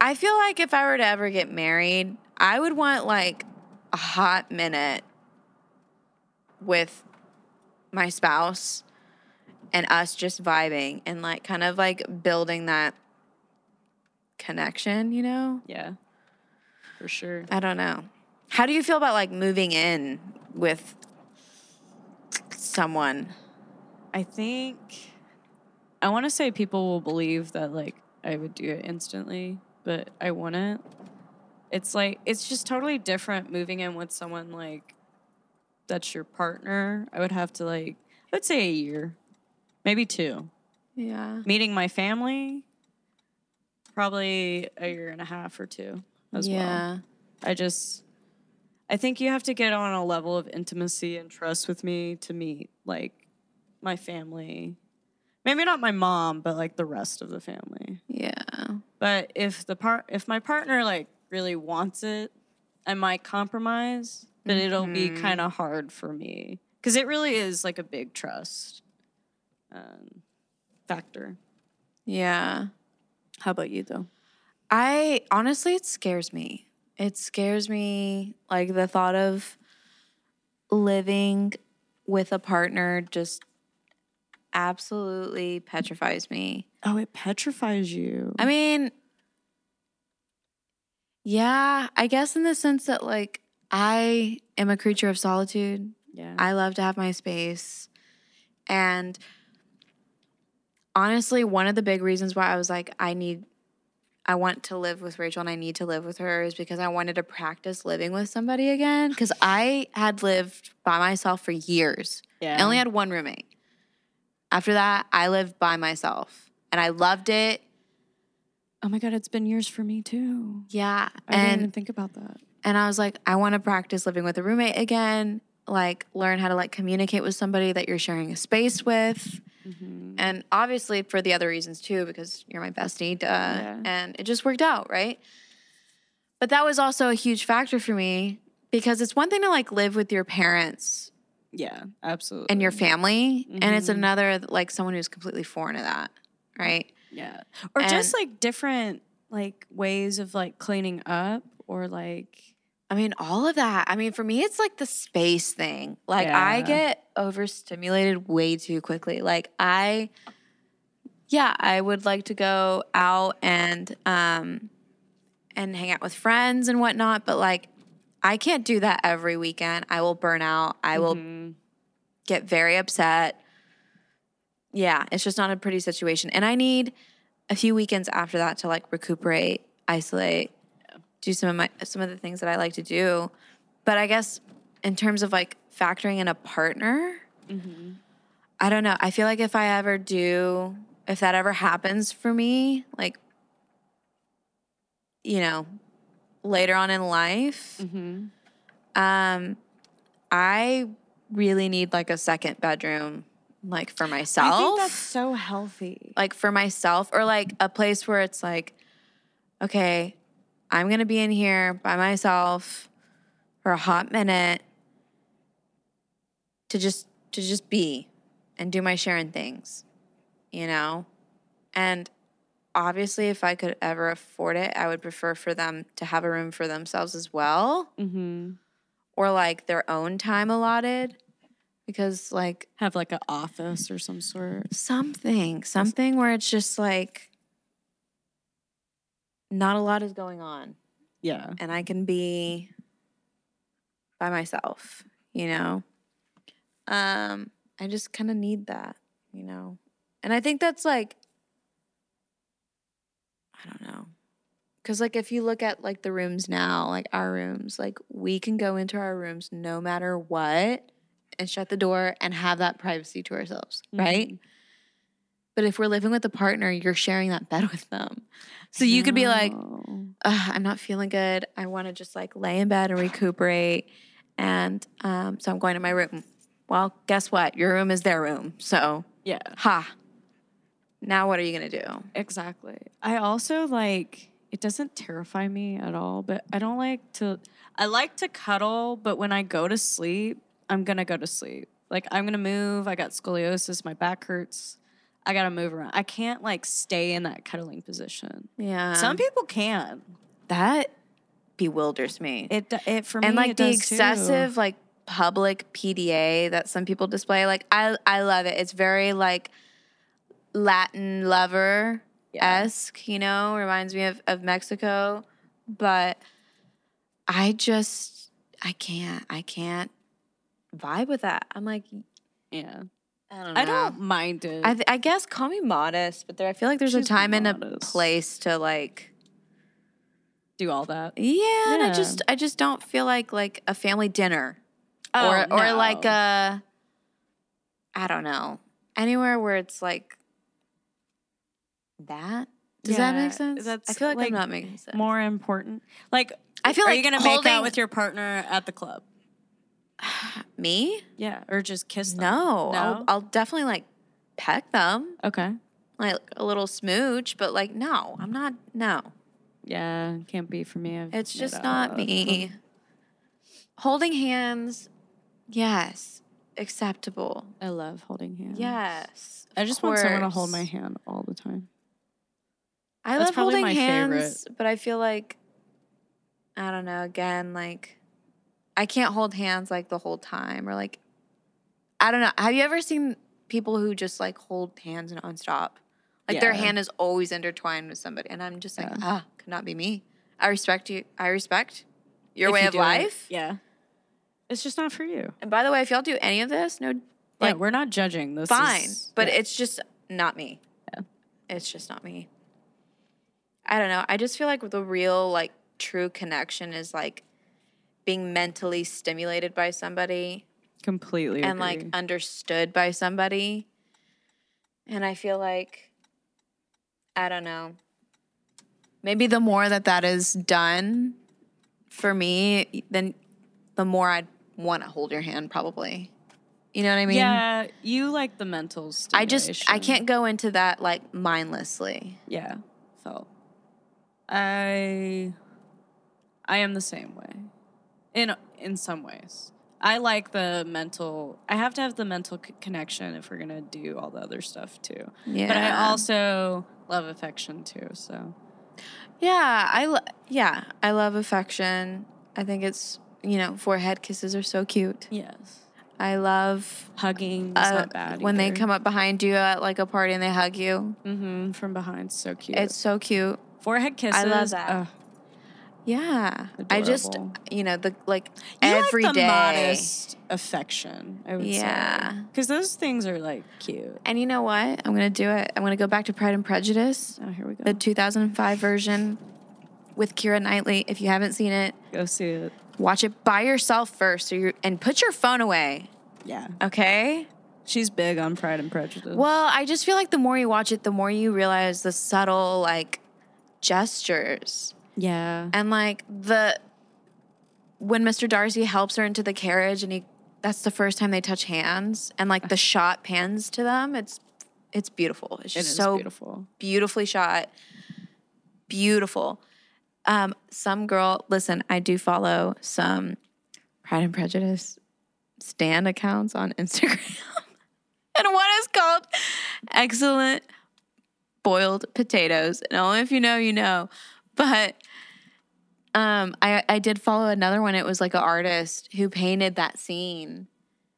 I feel like if I were to ever get married, I would want like a hot minute with my spouse and us just vibing and like kind of like building that connection, you know? Yeah, for sure. I don't know. How do you feel about like moving in with someone? I think I want to say people will believe that like I would do it instantly, but I wouldn't. It's like it's just totally different moving in with someone like that's your partner. I would have to like let's say a year, maybe two. Yeah. Meeting my family, probably a year and a half or two as well. yeah. I just I think you have to get on a level of intimacy and trust with me to meet like my family. Maybe not my mom, but like the rest of the family. Yeah. But if the part if my partner like really wants it, I might compromise, but it'll be Mhm. kind of hard for me cuz it really is like a big trust um, factor. Yeah. How about you though? I honestly, it scares me. It scares me like the thought of living with a partner just absolutely petrifies me. Oh, it petrifies you. I mean, yeah, I guess in the sense that like I am a creature of solitude. yeah. I love to have my space. And honestly, one of the big reasons why I was like, I need, I want to live with Rachel and I need to live with her is because I wanted to practice living with somebody again. Because I had lived by myself for years. yeah. I only had one roommate. After that, I lived by myself and I loved it. Oh my god, it's been years for me too. Yeah. I didn't and even think about that. And I was like, I want to practice living with a roommate again, like learn how to like communicate with somebody that you're sharing a space with. Mm-hmm. And obviously for the other reasons too, because you're my bestie, duh. And it just worked out, right? But that was also a huge factor for me because it's one thing to like live with your parents Yeah, absolutely. and your family, and it's Mhm. another like someone who's completely foreign to that, right? yeah, or just like different like ways of like cleaning up, or like I mean, all of that. I mean, for me, it's like the space thing. Like, I get overstimulated way too quickly. Like, I, yeah, I would like to go out and, um, and hang out with friends and whatnot, but like, I can't do that every weekend. I will burn out. I will Mhm. get very upset. Yeah, it's just not a pretty situation. And I need a few weekends after that to like recuperate, isolate, do some of my some of the things that I like to do. But I guess in terms of like factoring in a partner, I don't know. I feel like if I ever do, if that ever happens for me, like you know, later on in life, Mhm. um, I really need like a second bedroom, like for myself. I think that's so healthy. like for myself, or like a place where it's like, okay, I'm gonna be in here by myself for a hot minute to just to just be and do my sharing things, you know, and obviously if I could ever afford it, I would prefer for them to have a room for themselves as well Mm-hmm. or like their own time allotted because like Have like an office or some sort. something something where it's just like not a lot is going on Yeah. and I can be by myself, you know. Um, I just kind of need that, you know. And I think that's like I don't know. Cuz like if you look at like the rooms now, like our rooms, like we can go into our rooms no matter what and shut the door and have that privacy to ourselves, right? But if we're living with a partner, you're sharing that bed with them. So you could be like, I'm not feeling good. I want to just like lay in bed and recuperate. And um, so I'm going to my room. Well, guess what? Your room is their room. So, yeah. ha. Now what are you going to do? Exactly. I also like it doesn't terrify me at all, but I don't like to I like to cuddle, but when I go to sleep, I'm going to go to sleep. Like I'm going to move, I got scoliosis, my back hurts. I got to move around. I can't like stay in that cuddling position. Yeah. Some people can. that bewilders me. It it for me and like the does too. excessive like public PDA that some people display, like I I love it. It's very like Latin lover esque, you know, reminds me of, of Mexico. But I just I can't I can't vibe with that. I'm like Yeah. I don't know. I don't mind it. I, th- I guess call me modest, but there I feel like there's She's a time and a place to like do all that. yeah, and I just I just don't feel like like a family dinner Oh, or or like a I don't know anywhere where it's like that. Does that make sense? that's, I feel like, like, I'm not making sense. more important. Like I feel are like you going to make holding- out with your partner at the club? [SIGHS] Me? Yeah, or just kiss them? No, No? I'll, I'll definitely like peck them, Okay. like a little smooch, but like no, I'm not. No, Yeah, can't be for me. I've it's just not me. Holding hands, yes, acceptable. I love holding hands. Yes, I just want someone to hold my hand all the time. I That's love holding my hands, but I feel like I don't know. Again, like I can't hold hands like the whole time, or like I don't know. Have you ever seen people who just like hold hands nonstop? Like their hand is always intertwined with somebody, and I'm just like, Yeah. ah, could not be me. I respect you. I respect your If way you of do it, life. yeah. It's just not for you. And by the way, if y'all do any of this, no, Like Like, we're not judging. This fine. is- but yeah. it's just not me. Yeah. It's just not me. I don't know. I just feel like the real, like, true connection is like being mentally stimulated by somebody completely and like understood by somebody. And I feel like, I don't know. Maybe the more that that is done for me, then the more I'd want to hold your hand, probably. You know what I mean? yeah, you like the mental stuff. I just I can't go into that like mindlessly. Yeah, so I I am the same way. In in some ways. I like the mental I have to have the mental c- connection if we're going to do all the other stuff too. Yeah. But I also love affection too, so Yeah, I lo- yeah, I love affection. I think it's, you know, forehead kisses are so cute. yes. I love Hugging uh, not bad. when they come up behind you at like a party and they hug you. Mhm, from behind so cute. It's so cute. forehead kisses. I love that. ugh. Yeah. I just, you know, the like You every like the day. modest affection, I would say. Yeah. Because those things are like cute. And you know what? I'm going to do it. I'm going to go back to Pride and Prejudice, Oh, here we go. the 2005 version with Keira Knightley. If you haven't seen it, go see it. watch it by yourself first so you and put your phone away, Yeah. okay? She's big on Pride and Prejudice. Well, I just feel like the more you watch it, the more you realize the subtle like gestures yeah. and like the when Mr. Darcy helps her into the carriage and he that's the first time they touch hands and like the shot pans to them. It's it's beautiful. It's just is so beautiful. beautifully shot. Beautiful. Um, some girl, listen, I do follow some Pride and Prejudice stand accounts on Instagram. [LAUGHS] and one is called Excellent Boiled Potatoes. And only if you know, you know. But um, I, I did follow another one. It was like an artist who painted that scene,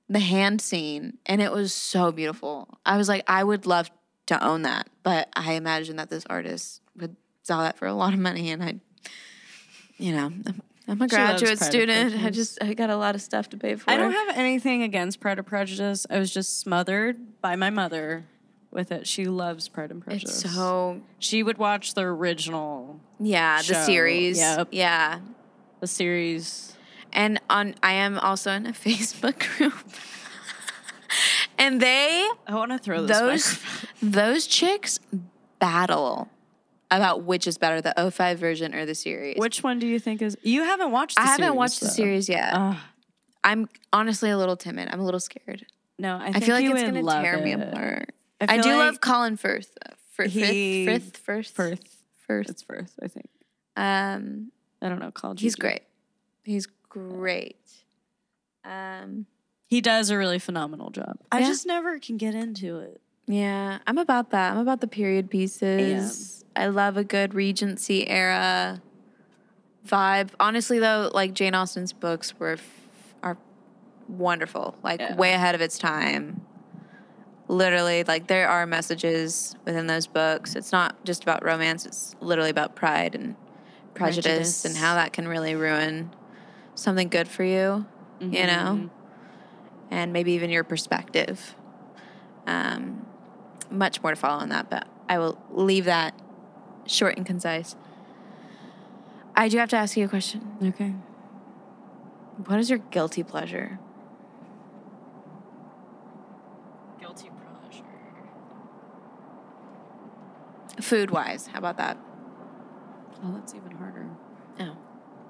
the hand scene, and it was so beautiful. I was like, I would love to own that, but I imagine that this artist would sell that for a lot of money, and I you know, I'm, I'm a graduate student. I just I got a lot of stuff to pay for. I don't have anything against Pride and Prejudice. I was just smothered by my mother with it. She loves Pride and Prejudice. It's so she would watch the original, yeah, the series. yep. Yeah. the series. And on I am also in a [LAUGHS] Facebook group. [LAUGHS] and they I want to throw this. those microphone. those chicks battle about which is better, the 05 version or the series. Which one do you think is? You haven't watched. The series? I haven't series, watched the series yet. Ugh. I'm honestly a little timid. I'm a little scared. no, I, I, feel like it's gonna love tear me apart. I, I, do like love Colin Firth. though. Fir- He- Firth, Firth, Firth, Firth. Firth. It's Firth, I think. Um, I don't know. Called he's great. He's great. Um, He does a really phenomenal job. I Yeah. just never can get into it. yeah, I'm about that. I'm about the period pieces. I love a good Regency era vibe. Honestly, though, like Jane Austen's books were f- are wonderful. Like Yeah. way ahead of its time. Literally, like there are messages within those books. It's not just about romance. It's literally about pride and prejudice, Prejudice. and how that can really ruin something good for you. You know, and maybe even your perspective. Um, much more to follow on that, but I will leave that short and concise. I do have to ask you a question. Okay. What is your guilty pleasure? Food wise, how about that? Oh, that's even harder. Oh.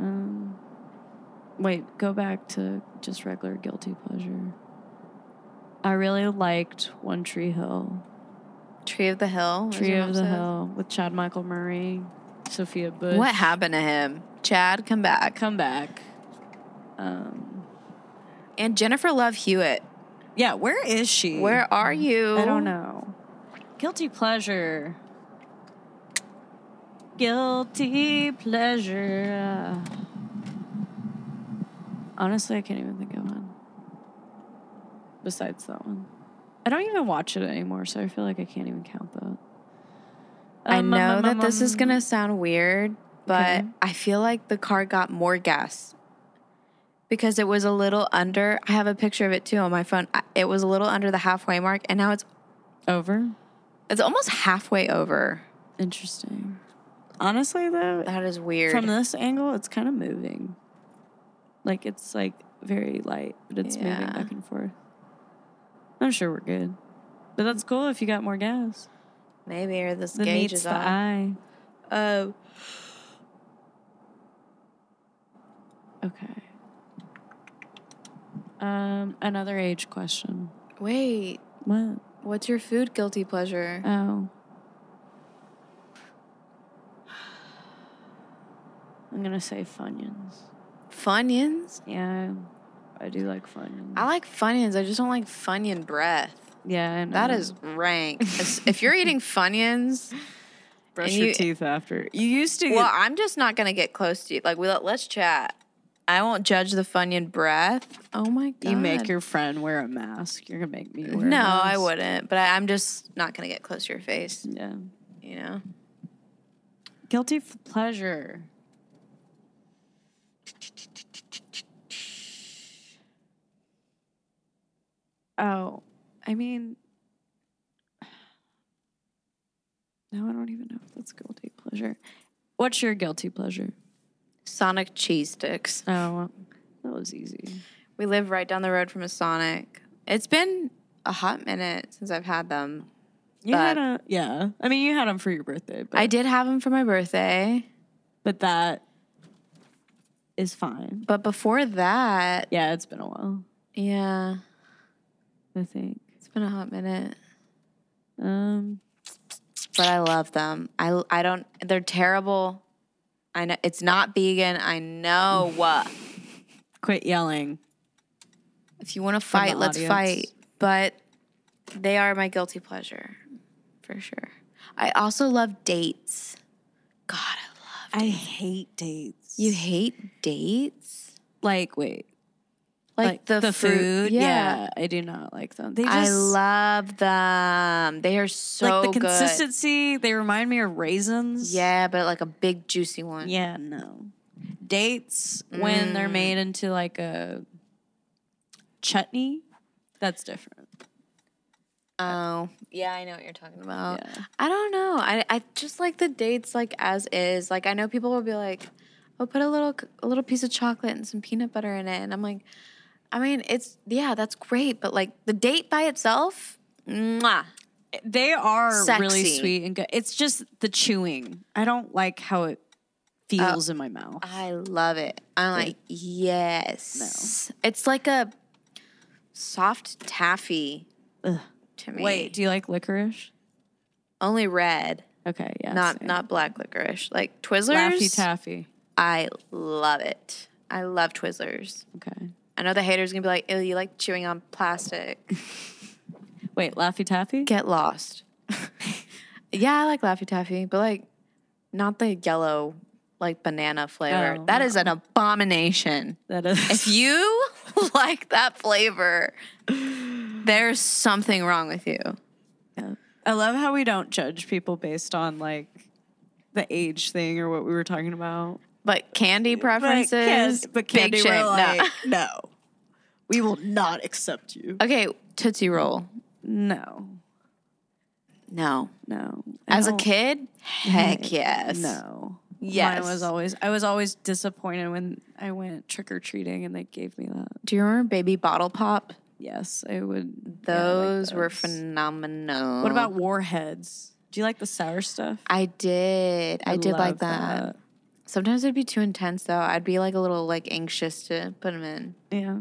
Um, wait, go back to just regular guilty pleasure. I really liked One Tree Hill. Tree of the Hill. Tree of the says? Hill with Chad Michael Murray, Sophia Bush. What happened to him? Chad, come back. Come back. Um, And Jennifer Love Hewitt. yeah, where is she? Where are you? I don't know. Guilty pleasure. Guilty pleasure. Honestly, I can't even think of one. Besides that one. I don't even watch it anymore, so I feel like I can't even count that. I Um, know um, that um, this is um, gonna sound weird, but Okay. I feel like the car got more gas because it was a little under. I have a picture of it too on my phone. It was a little under the halfway mark, and now it's over. it's almost halfway over. Interesting. Honestly, though, That is weird. from this angle, it's kind of moving. Like it's like very light, but it's moving back and forth. I'm sure we're good, but that's cool if you got more gas. Maybe or this The gauge is the off. eye. Oh, Okay. Um, another age question. wait. What? What's your food guilty pleasure? Oh. I'm gonna say Funyuns. Funyuns. Yeah, I do like Funyuns. I like Funyuns. I just don't like Funyun breath. yeah, I know. That is rank. if you're eating [LAUGHS] Funyuns, brush and your you- teeth after. You used to. well, I'm just not gonna get close to you. Like we let, let's chat. I won't judge the Funyun breath. Oh my god. you make your friend wear a mask. You're gonna make me wear. a No, I wouldn't. But I, I'm just not gonna get close to your face. Yeah. You know. Guilty pleasure. Oh, I mean, [SIGHS] no, I don't even know if that's guilty pleasure. What's your guilty pleasure? Sonic cheese sticks. Oh, well, that was easy. We live right down the road from a Sonic. It's been a hot minute since I've had them. You had a yeah. I mean, you had them for your birthday, but I did have them for my birthday, but that is fine. but before that, Yeah, it's been a while. yeah, I think. it's been a hot minute. Um, But I love them. I I don't. They're terrible. I know it's not vegan. I know what. quit yelling. If you want to fight, let's audience. fight. But they are my guilty pleasure, for sure. I also love dates. God, I love. I hate dates. You hate dates? like wait, Like, the, fruit? food? Yeah. I do not like them. They just I love them. They are so like the good. consistency. They remind me of raisins. Yeah, but like a big juicy one. Yeah. No. dates when they're Mm. made into like a chutney. That's different. Oh, yeah, I know what you're talking about. Yeah. I don't know. I I just like the dates like as is. Like I know people will be like, "Oh, put a little a little piece of chocolate and some peanut butter in it," and I'm like, I mean, it's yeah, that's great, but like the date by itself, mwah. They are really sweet and good. It's just the chewing. I don't like how it feels uh, in my mouth. I love it. I'm like, yes. It's like a soft taffy Ugh. to me. Wait, do you like licorice? only red, Okay, yeah. not same. not black licorice. Like Twizzlers, Laffy Taffy. I love it. I love Twizzlers. Okay. I know the haters gonna be like, "Ew, you like chewing on plastic." [LAUGHS] Wait, Laffy Taffy? Get lost. [LAUGHS] yeah, I like Laffy Taffy, but like, not the yellow like banana flavor. Oh, that is an abomination. That is. If you [LAUGHS] like that flavor, there's something wrong with you. Yeah. I love how we don't judge people based on like the age thing or what we were talking about. But candy preferences, but, can- but big candy, shame. we're No. [LAUGHS] no. We will not accept you. Okay, Tootsie Roll. No, No. no. I As a kid, heck [LAUGHS] yes. No. Yes. Mine was always. I was always disappointed when I went trick or treating and they gave me that. Do you remember Baby Bottle Pop? Yes, I would. yeah, I like Those were phenomenal. What about warheads? Do you like the sour stuff? I did. I, did like love that. Sometimes it'd be too intense though. I'd be like a little like anxious to put them in. Yeah,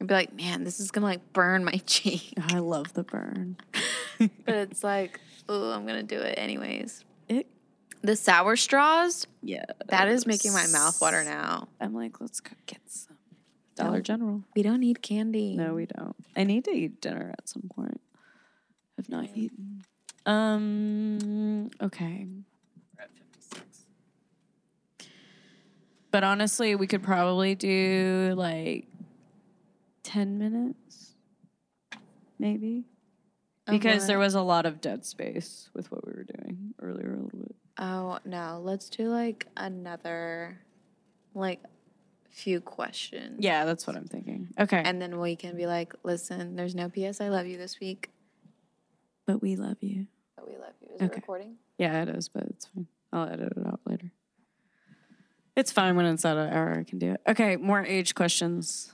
I'd be like, man, this is gonna like burn my [LAUGHS] cheek. I love the burn. [LAUGHS] but it's like, oh, I'm gonna do it anyways. It, The sour straws, yeah, that is making my mouth water now. I'm like, let's go get some Dollar General. We don't need candy. No, we don't. I need to eat dinner at some point. I've not eaten. Um. Okay. We're at 56. But honestly, we could probably do like ten minutes, maybe, because there was a lot of dead space with what we were doing earlier a little bit. Oh no, let's do like another, like, few questions. Yeah, that's what I'm thinking. Okay, And then we can be like, listen, there's no PS I love you this week. but we love you. But we love you. Is it recording? Yeah, it is, but it's fine. I'll edit it out later. It's fine when it's at an hour. I can do it. Okay, more age questions.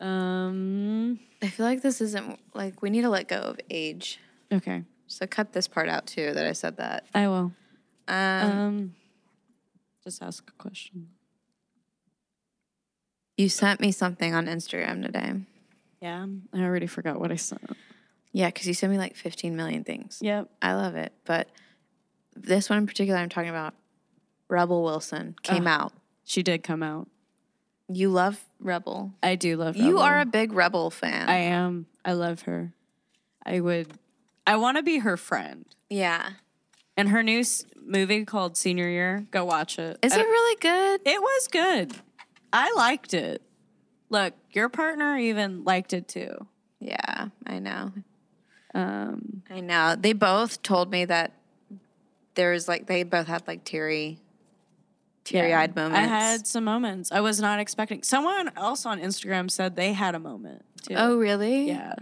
Um. I feel like this isn't like we need to let go of age. Okay, So cut this part out too that I said that. I will. Um, Um. Just ask a question. you sent me something on Instagram today. Yeah, I already forgot what I sent. Yeah, because you sent me like 15 million things. Yep. I love it. But this one in particular, I'm talking about Rebel Wilson came out. She did come out. You love Rebel. I do love. You are a big Rebel fan. I am. I love her. I would. I want to be her friend. yeah. And her new s- movie called Senior Year. Go watch it. Is I it really good? It was good. I liked it. Look, your partner even liked it too. Yeah, I know. Um, I know. They both told me that there was like they both had like teary, teary eyed yeah. moments. I had some moments. I was not expecting. Someone else on Instagram said they had a moment too. Oh, really? yeah.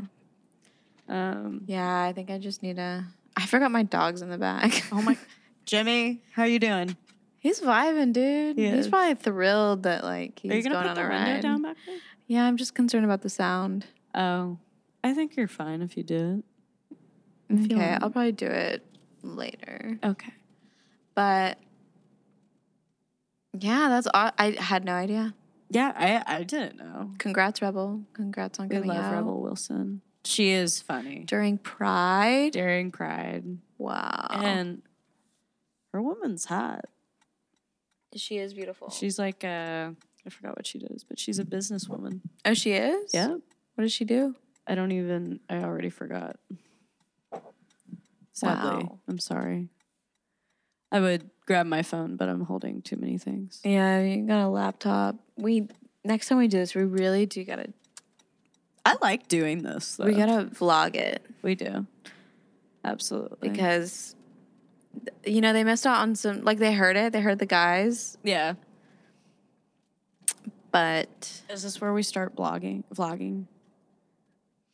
Um, Yeah, I think I just need a. I forgot my dog's in the back. [LAUGHS] oh my, Jimmy, how are you doing? He's vibing, dude. He He's probably thrilled that like he's Are you gonna going put on the a window ride. down back there? Yeah, I'm just concerned about the sound. Oh, I think you're fine if you do it. Okay, I'll probably do it later. Okay. But yeah, that's all. I had no idea. Yeah, I I didn't know. Congrats, Rebel. Congrats on We coming love out Rebel Wilson. She is funny during Pride. during Pride, Wow, and her woman's hot. she is beautiful. She's like uh I forgot what she does, but she's a businesswoman. oh, she is. Yeah. What does she do? I don't even I already forgot. Sadly. Wow. I'm sorry. I would grab my phone, but I'm holding too many things. Yeah, you got a laptop. We next time we do this, we really do gotta I like doing this though. we gotta vlog it we do. Absolutely. because you know, they missed out on some like they heard it, they heard the guys, Yeah. but Is this where we start blogging, vlogging?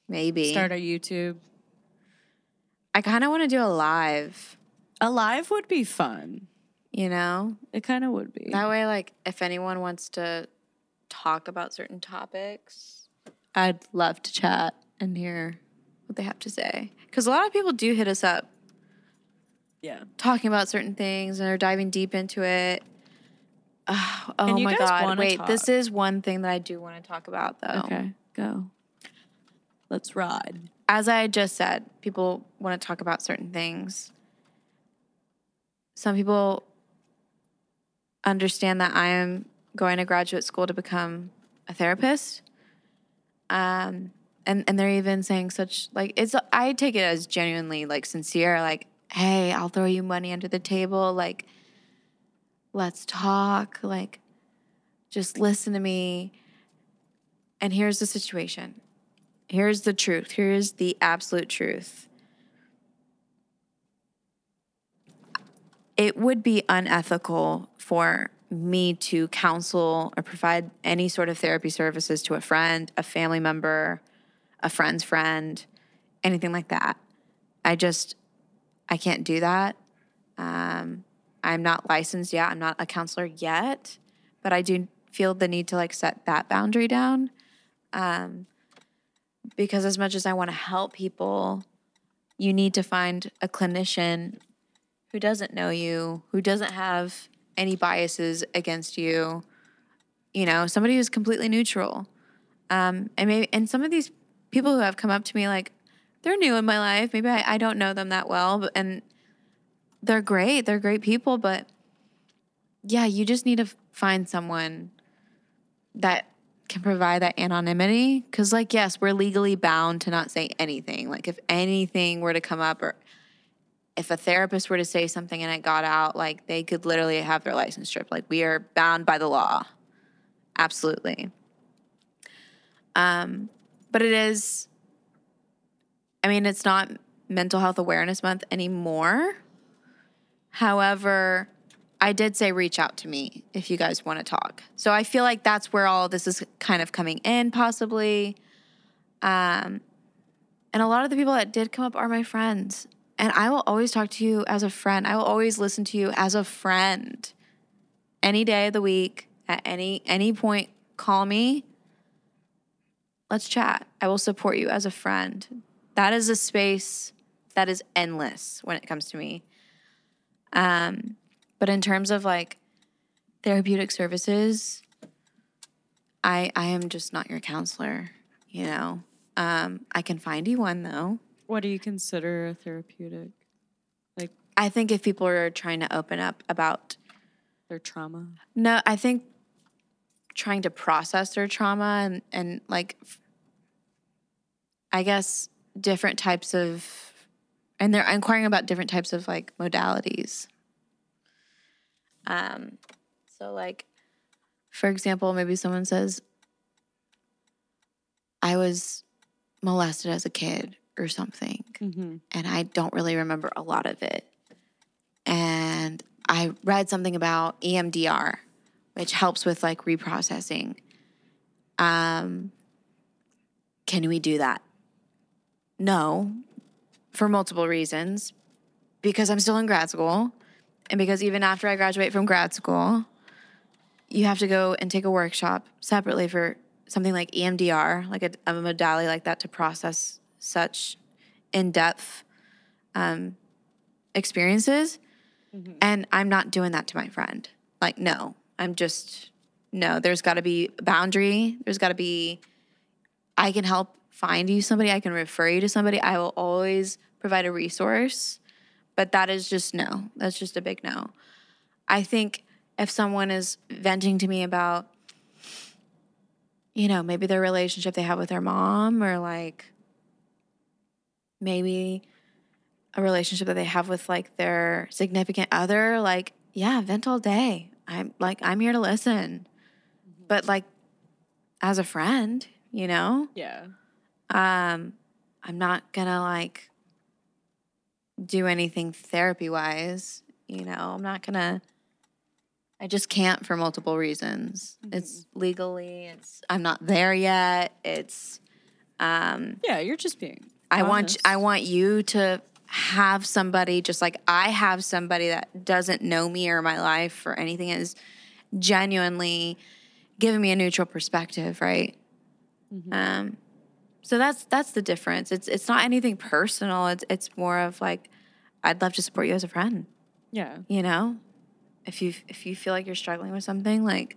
maybe Start our YouTube. I kind of want to do a live, A live would be fun. You know? It kind of would be. That way like if anyone wants to talk about certain topics, I'd love to chat and hear what they have to say cuz a lot of people do hit us up yeah. talking about certain things and are diving deep into it. [SIGHS] Oh, oh my god! Wait, this is one thing that I do want to talk about, though. Okay. Go. Let's ride. As I just said, people want to talk about certain things. Some people understand that I am going to graduate school to become a therapist. Um, and and they're even saying such like it's. I take it as genuinely like sincere. Like, hey, I'll throw you money under the table. Like, let's talk. Like, just listen to me. And here's the situation. Here's the truth. Here's the absolute truth. It would be unethical for me to counsel or provide any sort of therapy services to a friend, a family member, a friend's friend, anything like that. I just, I can't do that. Um, I'm not licensed yet. I'm not a counselor yet, but I do feel the need to like set that boundary down. Um, because as much as I want to help people, you need to find a clinician who doesn't know you, who doesn't have any biases against you. You know, somebody who's completely neutral. Um, and maybe and some of these people who have come up to me like they're new in my life. Maybe I, I don't know them that well, but and they're great. They're great people, but yeah, you just need to find someone that can provide that anonymity because like yes we're legally bound to not say anything like if anything were to come up or if a therapist were to say something and it got out like they could literally have their license stripped like we are bound by the law absolutely um but it is i mean it's not mental health awareness month anymore however I did say reach out to me if you guys want to talk. So I feel like that's where all this is kind of coming in, possibly. Um, and a lot of the people that did come up are my friends. And I will always talk to you as a friend. I will always listen to you as a friend. Any day of the week, at any any point, call me. Let's chat. I will support you as a friend. That is a space that is endless when it comes to me. Um, but in terms of like therapeutic services, I I am just not your counselor, you know. Um, I can find you one though. What do you consider a therapeutic? Like I think if people are trying to open up about their trauma? no, I think trying to process their trauma and and like I guess different types of and they're inquiring about different types of like modalities. Um so like for example, maybe someone says I was molested as a kid or something Mm-hmm. and I don't really remember a lot of it. And I read something about EMDR, which helps with like reprocessing. Um, can we do that? No, for multiple reasons. Because I'm still in grad school, and because even after I graduate from grad school, you have to go and take a workshop separately for something like EMDR, like a, a modality like that to process such in depth um, experiences. And I'm not doing that to my friend. Like, no, I'm just, no, there's got to be a boundary. There's got to be, I can help find you somebody, I can refer you to somebody. I will always provide a resource. But that is just no. That's just a big no. I think if someone is venting to me about, you know, maybe their relationship they have with their mom or like maybe a relationship that they have with like their significant other, like, yeah, vent all day. I'm like, I'm here to listen. But like as a friend, you know, Yeah. um, I'm not gonna like do anything therapy wise. You know, I'm not gonna. I just can't for multiple reasons. It's legally. It's I'm not there yet. It's um Yeah, you're just being. I want. I want you to have somebody just like I have somebody that doesn't know me or my life or anything is genuinely giving me a neutral perspective, right? Um, so that's that's the difference. It's it's not anything personal. It's it's more of like I'd love to support you as a friend. Yeah. You know, if you if you feel like you're struggling with something, like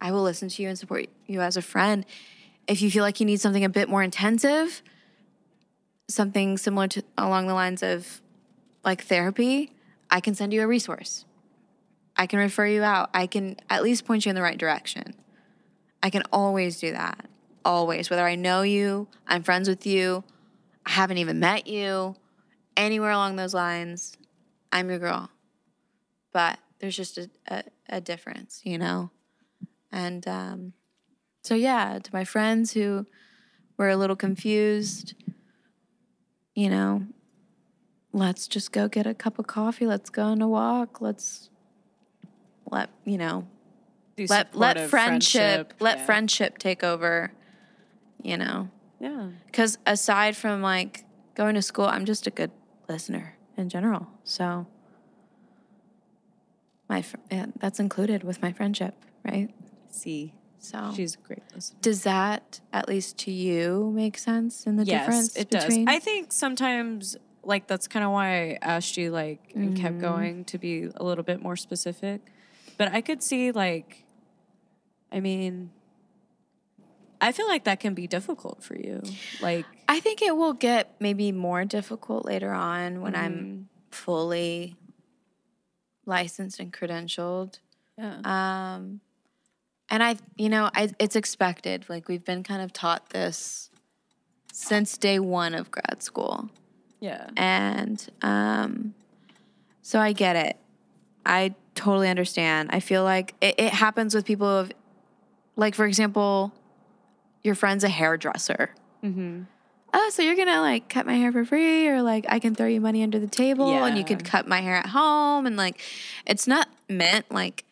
I will listen to you and support you as a friend. If you feel like you need something a bit more intensive, something similar to along the lines of like therapy, I can send you a resource. I can refer you out. I can at least point you in the right direction. I can always do that. Always. Whether I know you, I'm friends with you, I haven't even met you, anywhere along those lines, I'm your girl. But there's just a, a, a difference, you know? And um, so, yeah, to my friends who were a little confused, you know, let's just go get a cup of coffee. Let's go on a walk. Let's let, you know, Do let let supportive friendship, let yeah. friendship take over, you know? Yeah. Because aside from like going to school, I'm just a good listener in general. So my fr- yeah, that's included with my friendship, right? See, So she's a great listener. does that at least to you make sense in the difference it between? does. I think sometimes like that's kind of why I asked you like and Mm-hmm. kept going to be a little bit more specific. But I could see like I mean I feel like that can be difficult for you. Like I think it will get maybe more difficult later on when Mm-hmm. I'm fully licensed and credentialed. yeah. Um, and I, you know, I, it's expected. Like we've been kind of taught this since day one of grad school, yeah. and um, so I get it. I totally understand. I feel like it, it happens with people of, like for example, your friend's a hairdresser. Mm-hmm. Oh, so you're gonna like cut my hair for free, or like I can throw you money under the table, and you Yeah. could cut my hair at home, and like it's not meant like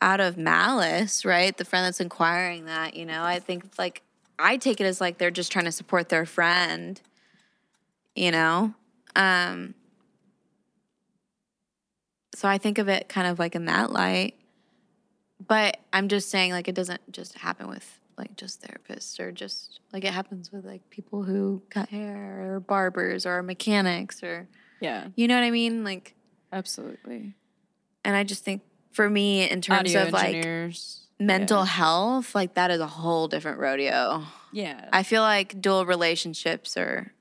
out of malice, right? The friend that's inquiring that, you know, I think like I take it as like they're just trying to support their friend, you know. Um, so I think of it kind of like in that light, but I'm just saying like it doesn't just happen with like just therapists or just like it happens with like people who cut hair or barbers or mechanics or Yeah. you know what I mean? Like Absolutely. and I just think for me in terms Audio of like mental Yeah. health, like that is a whole different rodeo. Yeah. I feel like dual relationships are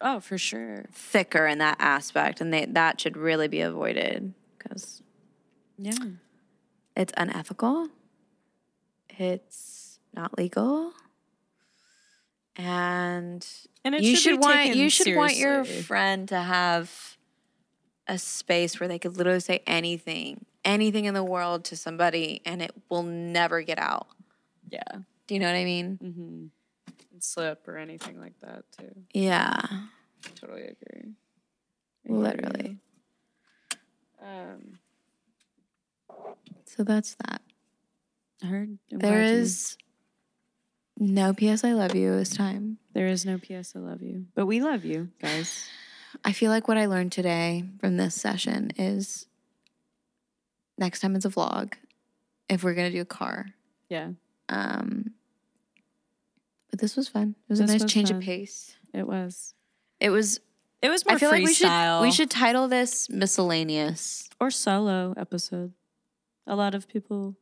oh, for sure. thicker in that aspect and they that should really be avoided cuz Yeah. it's unethical. It's not legal. And And it you should, should want you should want your friend to have a space where they could literally say anything, anything in the world to somebody and it will never get out. Yeah. Do you know what I mean? Mm-hmm. slip or anything like that too. Yeah. Totally agree. Literally. Um, So that's that. I heard. There is no PS I love you this time. there is no PS. I love you, but we love you guys. [SIGHS] I feel like what I learned today from this session is next time it's a vlog if we're gonna do a car. Yeah, Um but this was fun. It was a nice was change fun. of pace. it was. It was It was more I feel like we should freestyle. we should title this miscellaneous. or solo episode. A lot of people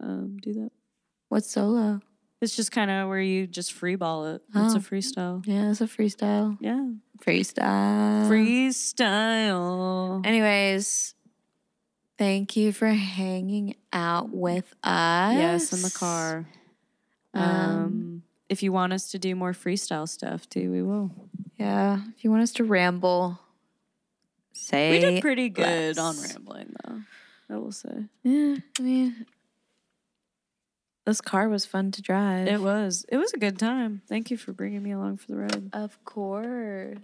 um, do that. What's solo? It's just kind of where you just freeball it. It's Oh. a freestyle. Yeah, it's a freestyle. Yeah, Freestyle. freestyle. Anyways, thank you for hanging out with us. Yes, in the car. Um, Um, if you want us to do more freestyle stuff too, we will. Yeah. If you want us to ramble, say We did pretty good on rambling though. I will say Yeah, I mean, this car was fun to drive. it was. It was a good time. Thank you for bringing me along for the ride. Of course.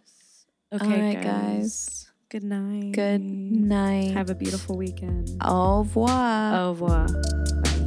Okay, All right, guys. guys. Good night. Good night. Have a beautiful weekend. Au revoir. Au revoir. Bye.